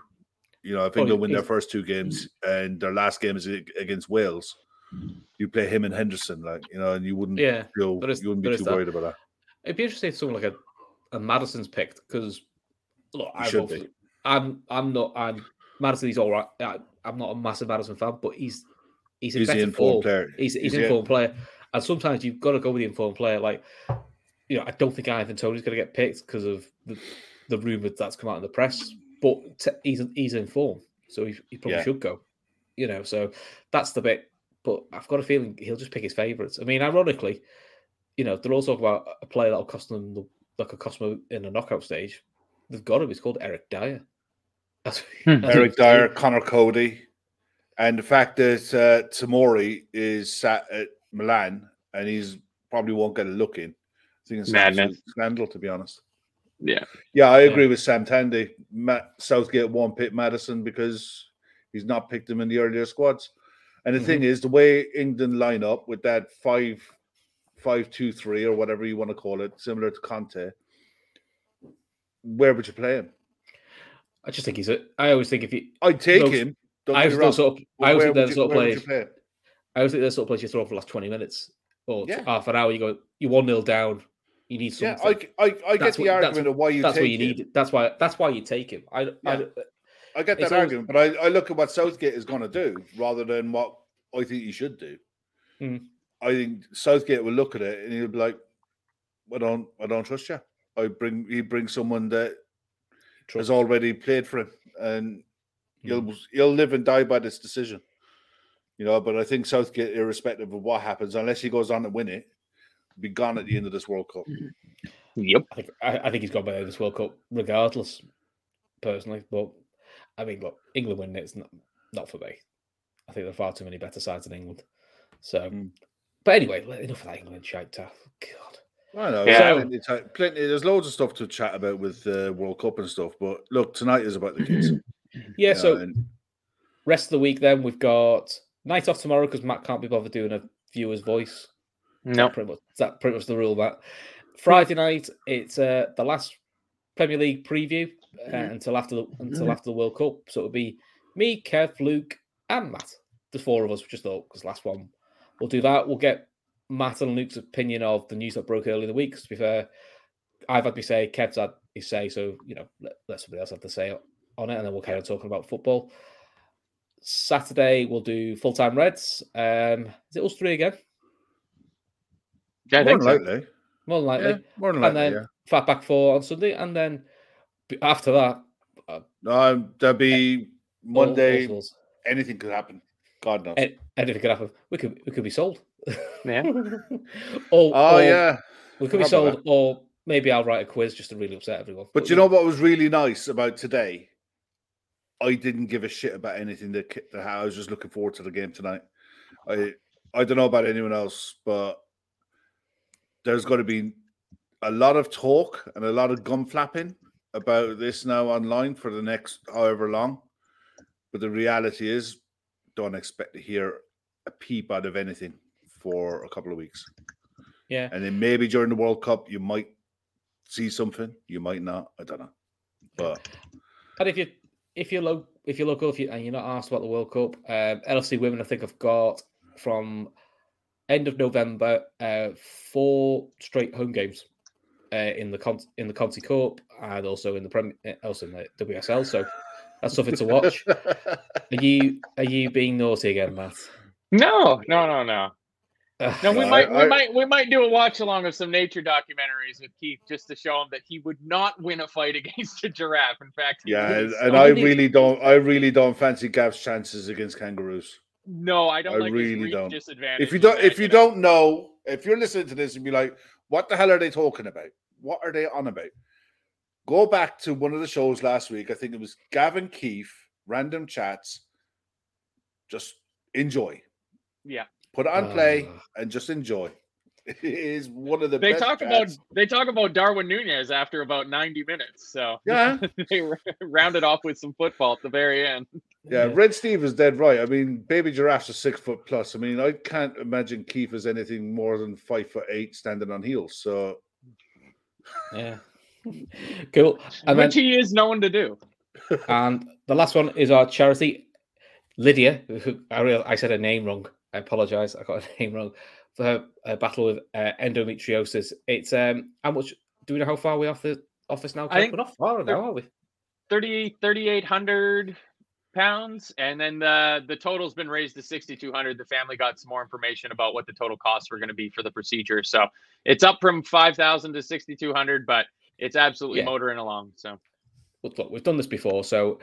You know, if Oh, England win their first two games mm. and their last game is against Wales, you play him and Henderson, like you know, and you wouldn't Yeah, feel there is- you wouldn't be too that. worried about that. It'd be interesting if someone like a, a Maddison's picked because look, I should be. I'm I'm not I'm Maddison. He's all right. I, I'm not a massive Maddison fan, but he's he's in He's better informed player. He's he's He's an informed player, and sometimes you've got to go with the informed player. Like you know, I don't think Ivan Toney's going to get picked because of the the rumor that's come out in the press, but t- he's he's form, so he, he probably Yeah. should go. You know, so that's the bit. But I've got a feeling he'll just pick his favourites. I mean, ironically, you know, they're all talking about a player that'll cost them the, like a cost them in a knockout stage. They've got him. He's called Eric Dier. That's, Hmm. that's Eric Dier, Conor Coady, and the fact that uh, Tomori is sat at Milan and he's probably won't get a look in. I think it's an Madness. scandal, to be honest. Yeah. Yeah, I Yeah. agree with Sam Tandy. Matt Southgate won't pick Maddison because he's not picked him in the earlier squads. And the Mm-hmm. thing is, the way England line up with that five, five, two, three, or whatever you want to call it, similar to Conte, where would you play him? I just think he's a. I always think if you. I'd take Those- him. Don't I get me always think sort of. I always think the sort of where would you players. play? I always think the sort of players you throw for the last twenty minutes or Yeah. half an hour. You go, you one 0 down. You need Yeah. I, I, I get the what- argument of why you that's take what you him. need. That's why. That's why you take him. I. I Yeah. I get that It's always- argument, but I, I look at what Southgate is going to do rather than what I think he should do. Mm. I think Southgate will look at it and he'll be like, "I don't, I don't trust you." I bring he brings someone that has already played for him, and he'll he'll live and die by this decision. You know, but I think Southgate, irrespective of what happens, unless he goes on to win it, be gone at the end of this World Cup. Yep. I think. I, I think he's gone by the end of this World Cup, regardless. Personally, but I mean, look, England winning it's not, not for me. I think there are far too many better sides than England. So, Mm. but anyway, enough of that England shite. God. I know. Yeah. there's plenty, ti- plenty- there's loads of stuff to chat about with the World Cup and stuff. But look, tonight is about the kids. Yeah. you So know, and- rest of the week, then we've got night off tomorrow because Matt can't be bothered doing a viewer's voice. No. pretty much that pretty much the rule. that Friday night, it's uh, the last Premier League preview uh, until after the until after the World Cup. So it'll be me, Kev, Luke, and Matt. The four of us. We just thought because last one we'll do that. We'll get Matt and Luke's opinion of the news that broke earlier in the week. to be fair, I've had me say, Kev's had his say, so you know let, let somebody else have to say on it, and then we'll carry on talking about football. Saturday we'll do full time Reds. Um, is it us three again? Yeah, I more think than so. likely, More than likely. yeah, more than and then yeah. fat back four on Sunday, and then after that, Um, there'll be all- Monday. all sorts. anything could happen. God knows. A- anything could happen. We could we could be sold. Yeah. or, oh or yeah, we could be Forgot about sold, or maybe I'll write a quiz just to really upset everyone. but you know what was really nice about today? I didn't give a shit about anything that, that I was just looking forward to the game tonight. I I don't know about anyone else, but there's going to be a lot of talk and a lot of gum flapping about this now online for the next however long. But the reality is, don't expect to hear a peep out of anything for a couple of weeks. Yeah, And then maybe during the World Cup, you might see something, you might not. I don't know. But and if you if you're low if you're local if you and you're not asked about the World Cup, um, LFC women I think have got from end of November uh, four straight home games uh, in the Con- in the Conti Cup and also in the Prem uh, also in the WSL. So that's something to watch. Are you are you being naughty again, Matt? No, no, no, no. No, we I- might, we I- might, we might do a watch along of some nature documentaries with Keith just to show him that he would not win a fight against a giraffe. In fact, yeah, and, and I really don't. I really don't fancy Gav's chances against kangaroos. No, I don't I like really his don't. disadvantage. If you don't, if you know. don't know, if you're listening to this and be like, "What the hell are they talking about? What are they on about?" Go back to one of the shows last week. I think it was Gavin Keefe, random chats. Just enjoy. yeah, Put it on play Ah. and just enjoy. Is one of the They best talk about they talk about Darwin Nunez after about 90 minutes. So Yeah. they rounded off with some football at the very end. Yeah, Red Steve is dead right. I mean, baby giraffes are six foot plus. I mean, I can't imagine Keith as anything more than five foot eight standing on heels. So Yeah. cool. And then which he is known to do. And the last one is our charity, Lydia. Who I real I said her name wrong. I apologize. I got her name wrong for her uh, battle with uh, endometriosis. It's um how much? Do we know how far we are off the office now? I think We're not far now, are we? 30 3800 pounds and then the the total's been raised to 6200 the family got some more information about what the total costs were going to be for the procedure so it's up from 5000 to 6200 but it's absolutely Yeah. motoring along so Look, look, we've done this before, so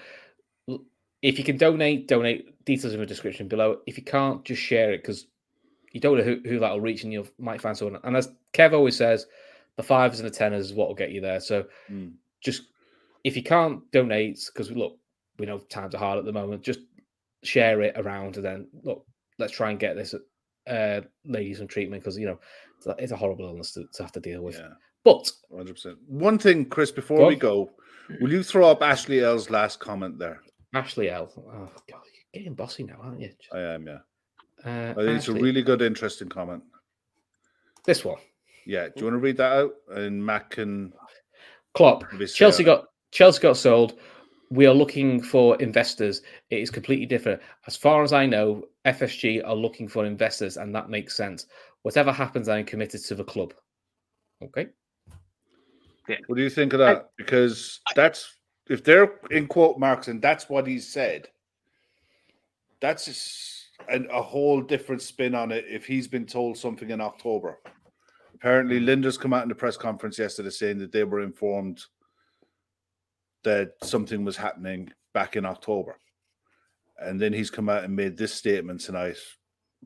if you can donate, donate. Details in the description below. If you can't, just share it because you don't know who, who that'll reach, and you might find someone. And as Kev always says, the fives and the tenors is what will get you there. So mm, just if you can't donate, because look, we know times are hard at the moment. Just share it around, and then look, let's try and get this uh, lady some treatment because you know it's a, it's a horrible illness to, to have to deal with. yeah, But hundred percent. One thing, Chris, before Go we go, will you throw up Ashley L's last comment there? Ashley L, oh god, you're getting bossy now, aren't you? I am, yeah. Uh, I think it's a really good, interesting comment. this one. Yeah, do you want to read that out? And Mac and Klopp. Chelsea got Chelsea got sold. We are looking for investors. It is completely different. As far as I know, FSG are looking for investors, and that makes sense. Whatever happens, I am committed to the club. Okay. What do you think of that? Because that's if they're in quote marks and that's what he said, that's s- an, a whole different spin on it. If he's been told something in October, apparently Lijnders's come out in the press conference yesterday saying that they were informed that something was happening back in October, and then he's come out and made this statement tonight.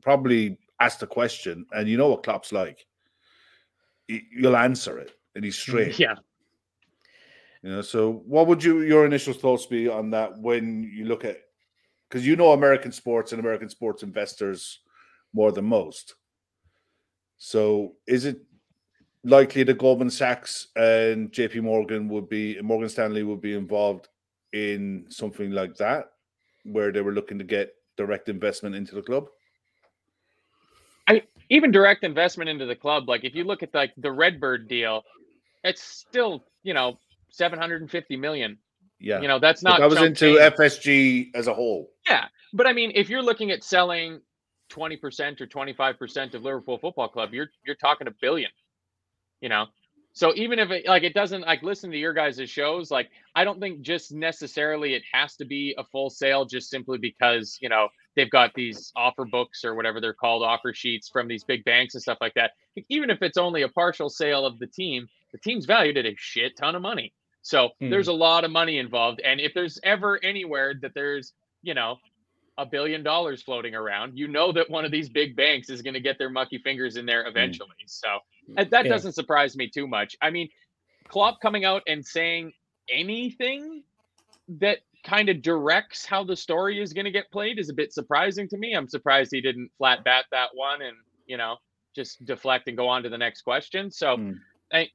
Probably asked a question, and you know what Klopp's like. You'll answer it, and he's straight. yeah You know, so what would you your initial thoughts be on that when you look at because you know American sports and American sports investors more than most. So is it likely that Goldman Sachs and JP Morgan would be Morgan Stanley would be involved in something like that, where they were looking to get direct investment into the club? I even direct investment into the club like if you look at like the redbird deal it's still you know 750 million Yeah. you know that's not I was into change. FSG as a whole. Yeah, but I mean, if you're looking at selling twenty percent or twenty five percent of Liverpool Football Club, you're you're talking a billion. You know, so even if it like it doesn't like listen to your guys' shows, like I don't think just necessarily it has to be a full sale just simply because you know they've got these offer books or whatever they're called offer sheets from these big banks and stuff like that. Even if it's only a partial sale of the team, the team's valued at a shit ton of money. So Hmm. there's a lot of money involved, and if there's ever anywhere that there's you know, a billion dollars floating around, you know that one of these big banks is going to get their mucky fingers in there eventually. So uh, that Yeah. doesn't surprise me too much. I mean, Klopp coming out and saying anything that kind of directs how the story is going to get played is a bit surprising to me. I'm surprised he didn't flat bat that one and, you know, just deflect and go on to the next question. So Hmm. I,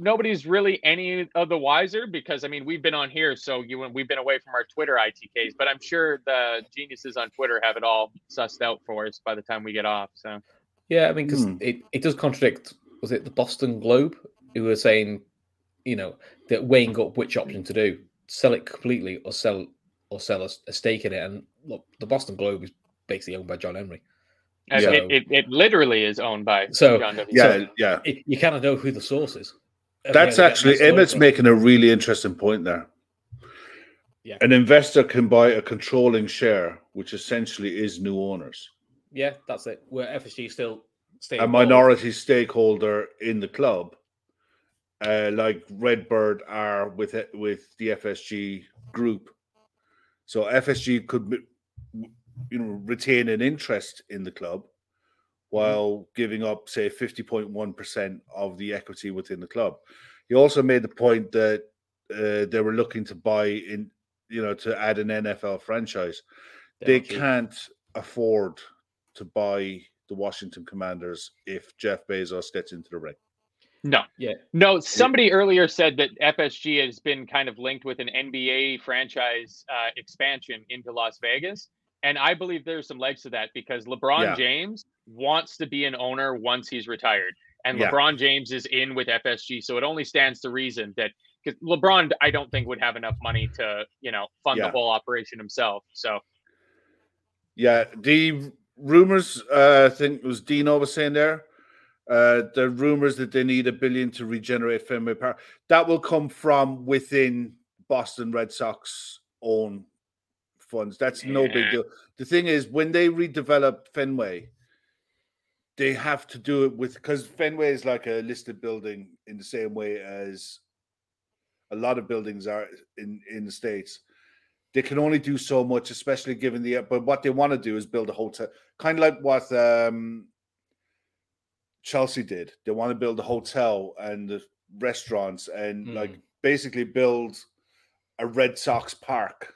nobody's really any of the wiser because I mean we've been on here, so you we've been away from our Twitter ITKs, but I'm sure the geniuses on Twitter have it all sussed out for us by the time we get off. So Yeah, I mean, because Hmm. it, it does contradict. Was it the Boston Globe who were saying, you know, that weighing up which option to do, sell it completely or sell or sell a, a stake in it? And look, the Boston Globe is basically owned by John Henry. and Yeah. it, it, it literally is owned by So, John W. Yeah, yeah. It, you kind of know who the source is. That's actually Emmett's making a really interesting point there. Yeah. An investor can buy a controlling share, which essentially is new owners, Yeah, that's it. Where FSG still a minority stakeholder in the club, uh, like Redbird are with it, with the FSG group. So FSG could, you know, retain an interest in the club while giving up, say, fifty point one percent of the equity within the club. He also made the point that uh, they were looking to buy in, you know, to add an NFL franchise. They're They not can't afford to buy the Washington Commanders if Jeff Bezos gets into the ring. No. Yeah. No, somebody earlier said that FSG has been kind of linked with an NBA franchise uh, expansion into Las Vegas. And I believe there's some legs to that because LeBron Yeah. James wants to be an owner once he's retired. And Yeah. LeBron James is in with FSG. So it only stands to reason that because LeBron, I don't think would have enough money to, you know, fund Yeah. the whole operation himself. So Yeah, the rumors, uh, I think it was Dino was saying there, uh, the rumors that they need a billion to regenerate Fenway Park. That will come from within Boston Red Sox own funds. That's no big deal. The thing is, when they redevelop Fenway, they have to do it with because Fenway is like a listed building in the same way as a lot of buildings are in in the states they can only do so much, especially given the. But what they want to do is build a hotel, kind of like what um, Chelsea did. They want to build a hotel and the restaurants and like basically build a Red Sox park.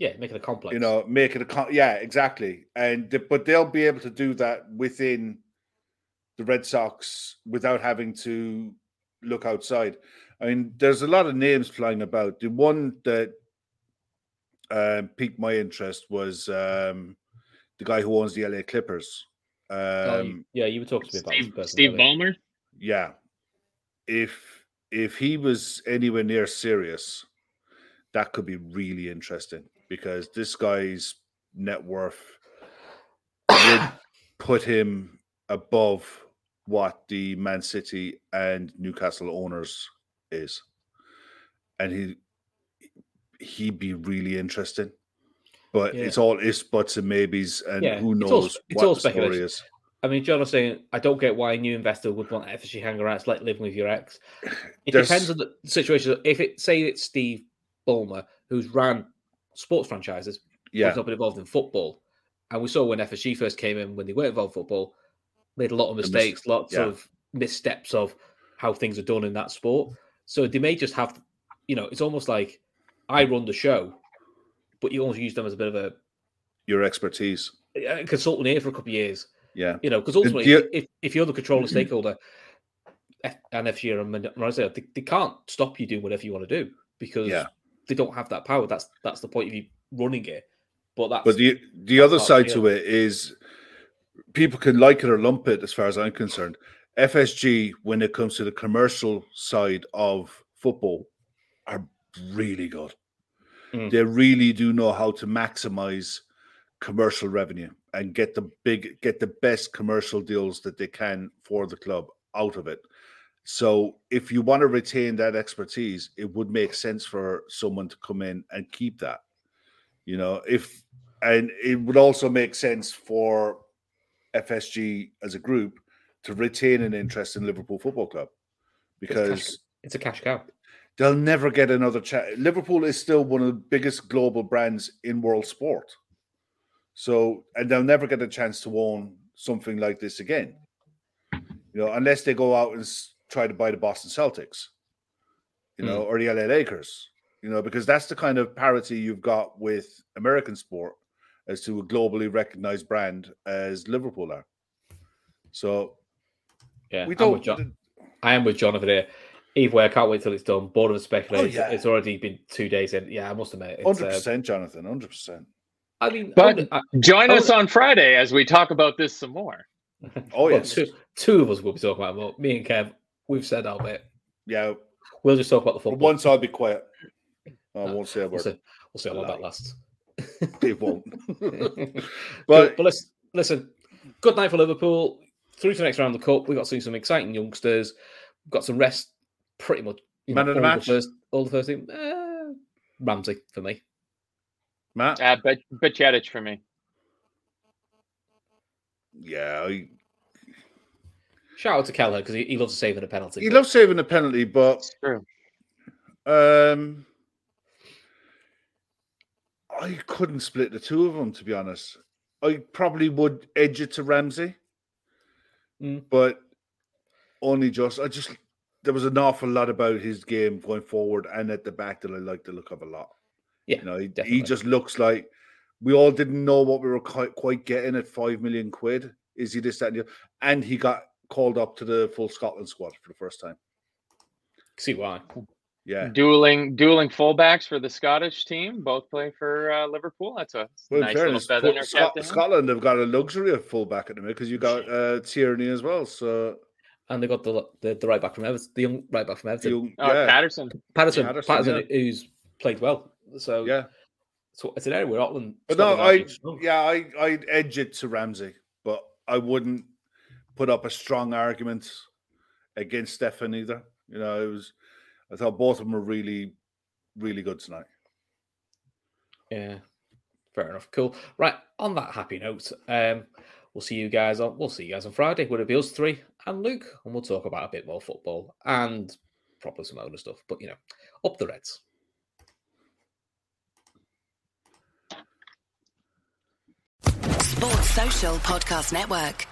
Yeah, make it a complex. You know, make it a con- yeah, exactly. And the, but they'll be able to do that within the Red Sox without having to look outside. I mean, there's a lot of names flying about. The one that um, piqued my interest was um, the guy who owns the LA Clippers. Um, Oh, you- yeah, you were talking to me about Steve, person. Steve. Ballmer, yeah, if if he was anywhere near serious, that could be really interesting because this guy's net worth would put him above what the Man City and Newcastle owners is, and he he'd be really interesting. But Yeah. it's all ifs, buts, and maybes, and Yeah, who it's knows all- it's what all the story is. I mean, John was saying, I don't get why a new investor would want FSG hang around. It's like living with your ex. It There's- depends on the situation. If it say it's Steve Ballmer who's ran sports franchises, Yeah, he's not been involved in football, and we saw when FSG first came in, when they weren't involved in football, made a lot of mis- mistakes, lots yeah. of missteps of how things are done in that sport. So they may just have, you know, it's almost like I run the show, but you almost use them as a bit of a, your expertise. a consultant here for a couple of years. Yeah, You know, because ultimately, the- if, if you're the controller stakeholder, and FG are a monopoly, they, they can't stop you doing whatever you want to do because Yeah. They don't have that power. That's that's the point of you running it. But that's But the the other side to it is people can like it or lump it as far as I'm concerned. FSG, when it comes to the commercial side of football, are really good. Mm. They really do know how to maximize commercial revenue and get the big get the best commercial deals that they can for the club out of it. So if you want to retain that expertise, it would make sense for someone to come in and keep that. You know, if and it would also make sense for FSG as a group to retain an interest in Liverpool Football Club because it's a cash cow. they'll never get another chance. Liverpool is still one of the biggest global brands in world sport. So, and they'll never get a chance to own something like this again. You know, unless they go out and try to buy the Boston Celtics, you know, or the LA Lakers, you know, because that's the kind of parity you've got with American sport as to a globally recognized brand as Liverpool are. So, Yeah, we don't. with John. I am with John over there. Either way, I can't wait till it's done. Bored of speculating. yeah. It's already been two days in. Yeah, I must admit. It's, Hundred uh, percent, Jonathan. Hundred percent. I mean, But- I- join Oh, us on Friday as we talk about this some more. Oh well, two, two of us will be talking about it more. Me and Kev, we've said our bit. yeah. We'll just talk about the For football. once, I'll be quiet. I No, won't say a we'll word. see, we'll see how long that lasts. It won't. but, But but listen, listen, good night for Liverpool. Through to the next round of the cup, we've got to see some exciting youngsters. We've got some rest, pretty much. You Man of the all match? first, all the first team. Uh, Ramsay for me. Matt, Uh, but but Bajcetic for me. yeah, I, Shout out to Kelleher because he, he loves saving a penalty. he but- loves saving a penalty, but It's true. um, I couldn't split the two of them. To be honest, I probably would edge it to Ramsay, Mm. but only just. I just there was an awful lot about his game going forward and at the back that I like the look of a lot. Yeah, You know, he, he just looks like we all didn't know what we were quite, quite getting at five million quid. Is he this, that, and, the other? and he got called up to the full Scotland squad for the first time. See why? Yeah. Dueling dueling fullbacks for the Scottish team. Both play for uh, Liverpool. That's a Well, nice in little feather in their Scot- cap. to have. Scotland have got a luxury of fullback at the minute because you got uh, Tierney as well. So And they got the the, the right back from Everton, the young right back from Everton, you, Oh, yeah, Patterson. Patterson, Patterson, Patterson, who's played well. So yeah. so it's an area where Scotland. But no, I yeah, I I'd edge it to Ramsay, but I wouldn't put up a strong argument against Stefan either. You know, it was I thought both of them were really, really good tonight. Yeah, fair enough. Cool. Right. On that happy note, um, we'll see you guys on. We'll see you guys on Friday. Would it be us three and Luke? And we'll talk about a bit more football and probably some other stuff. But you know, up the Reds. Sports Social Podcast Network.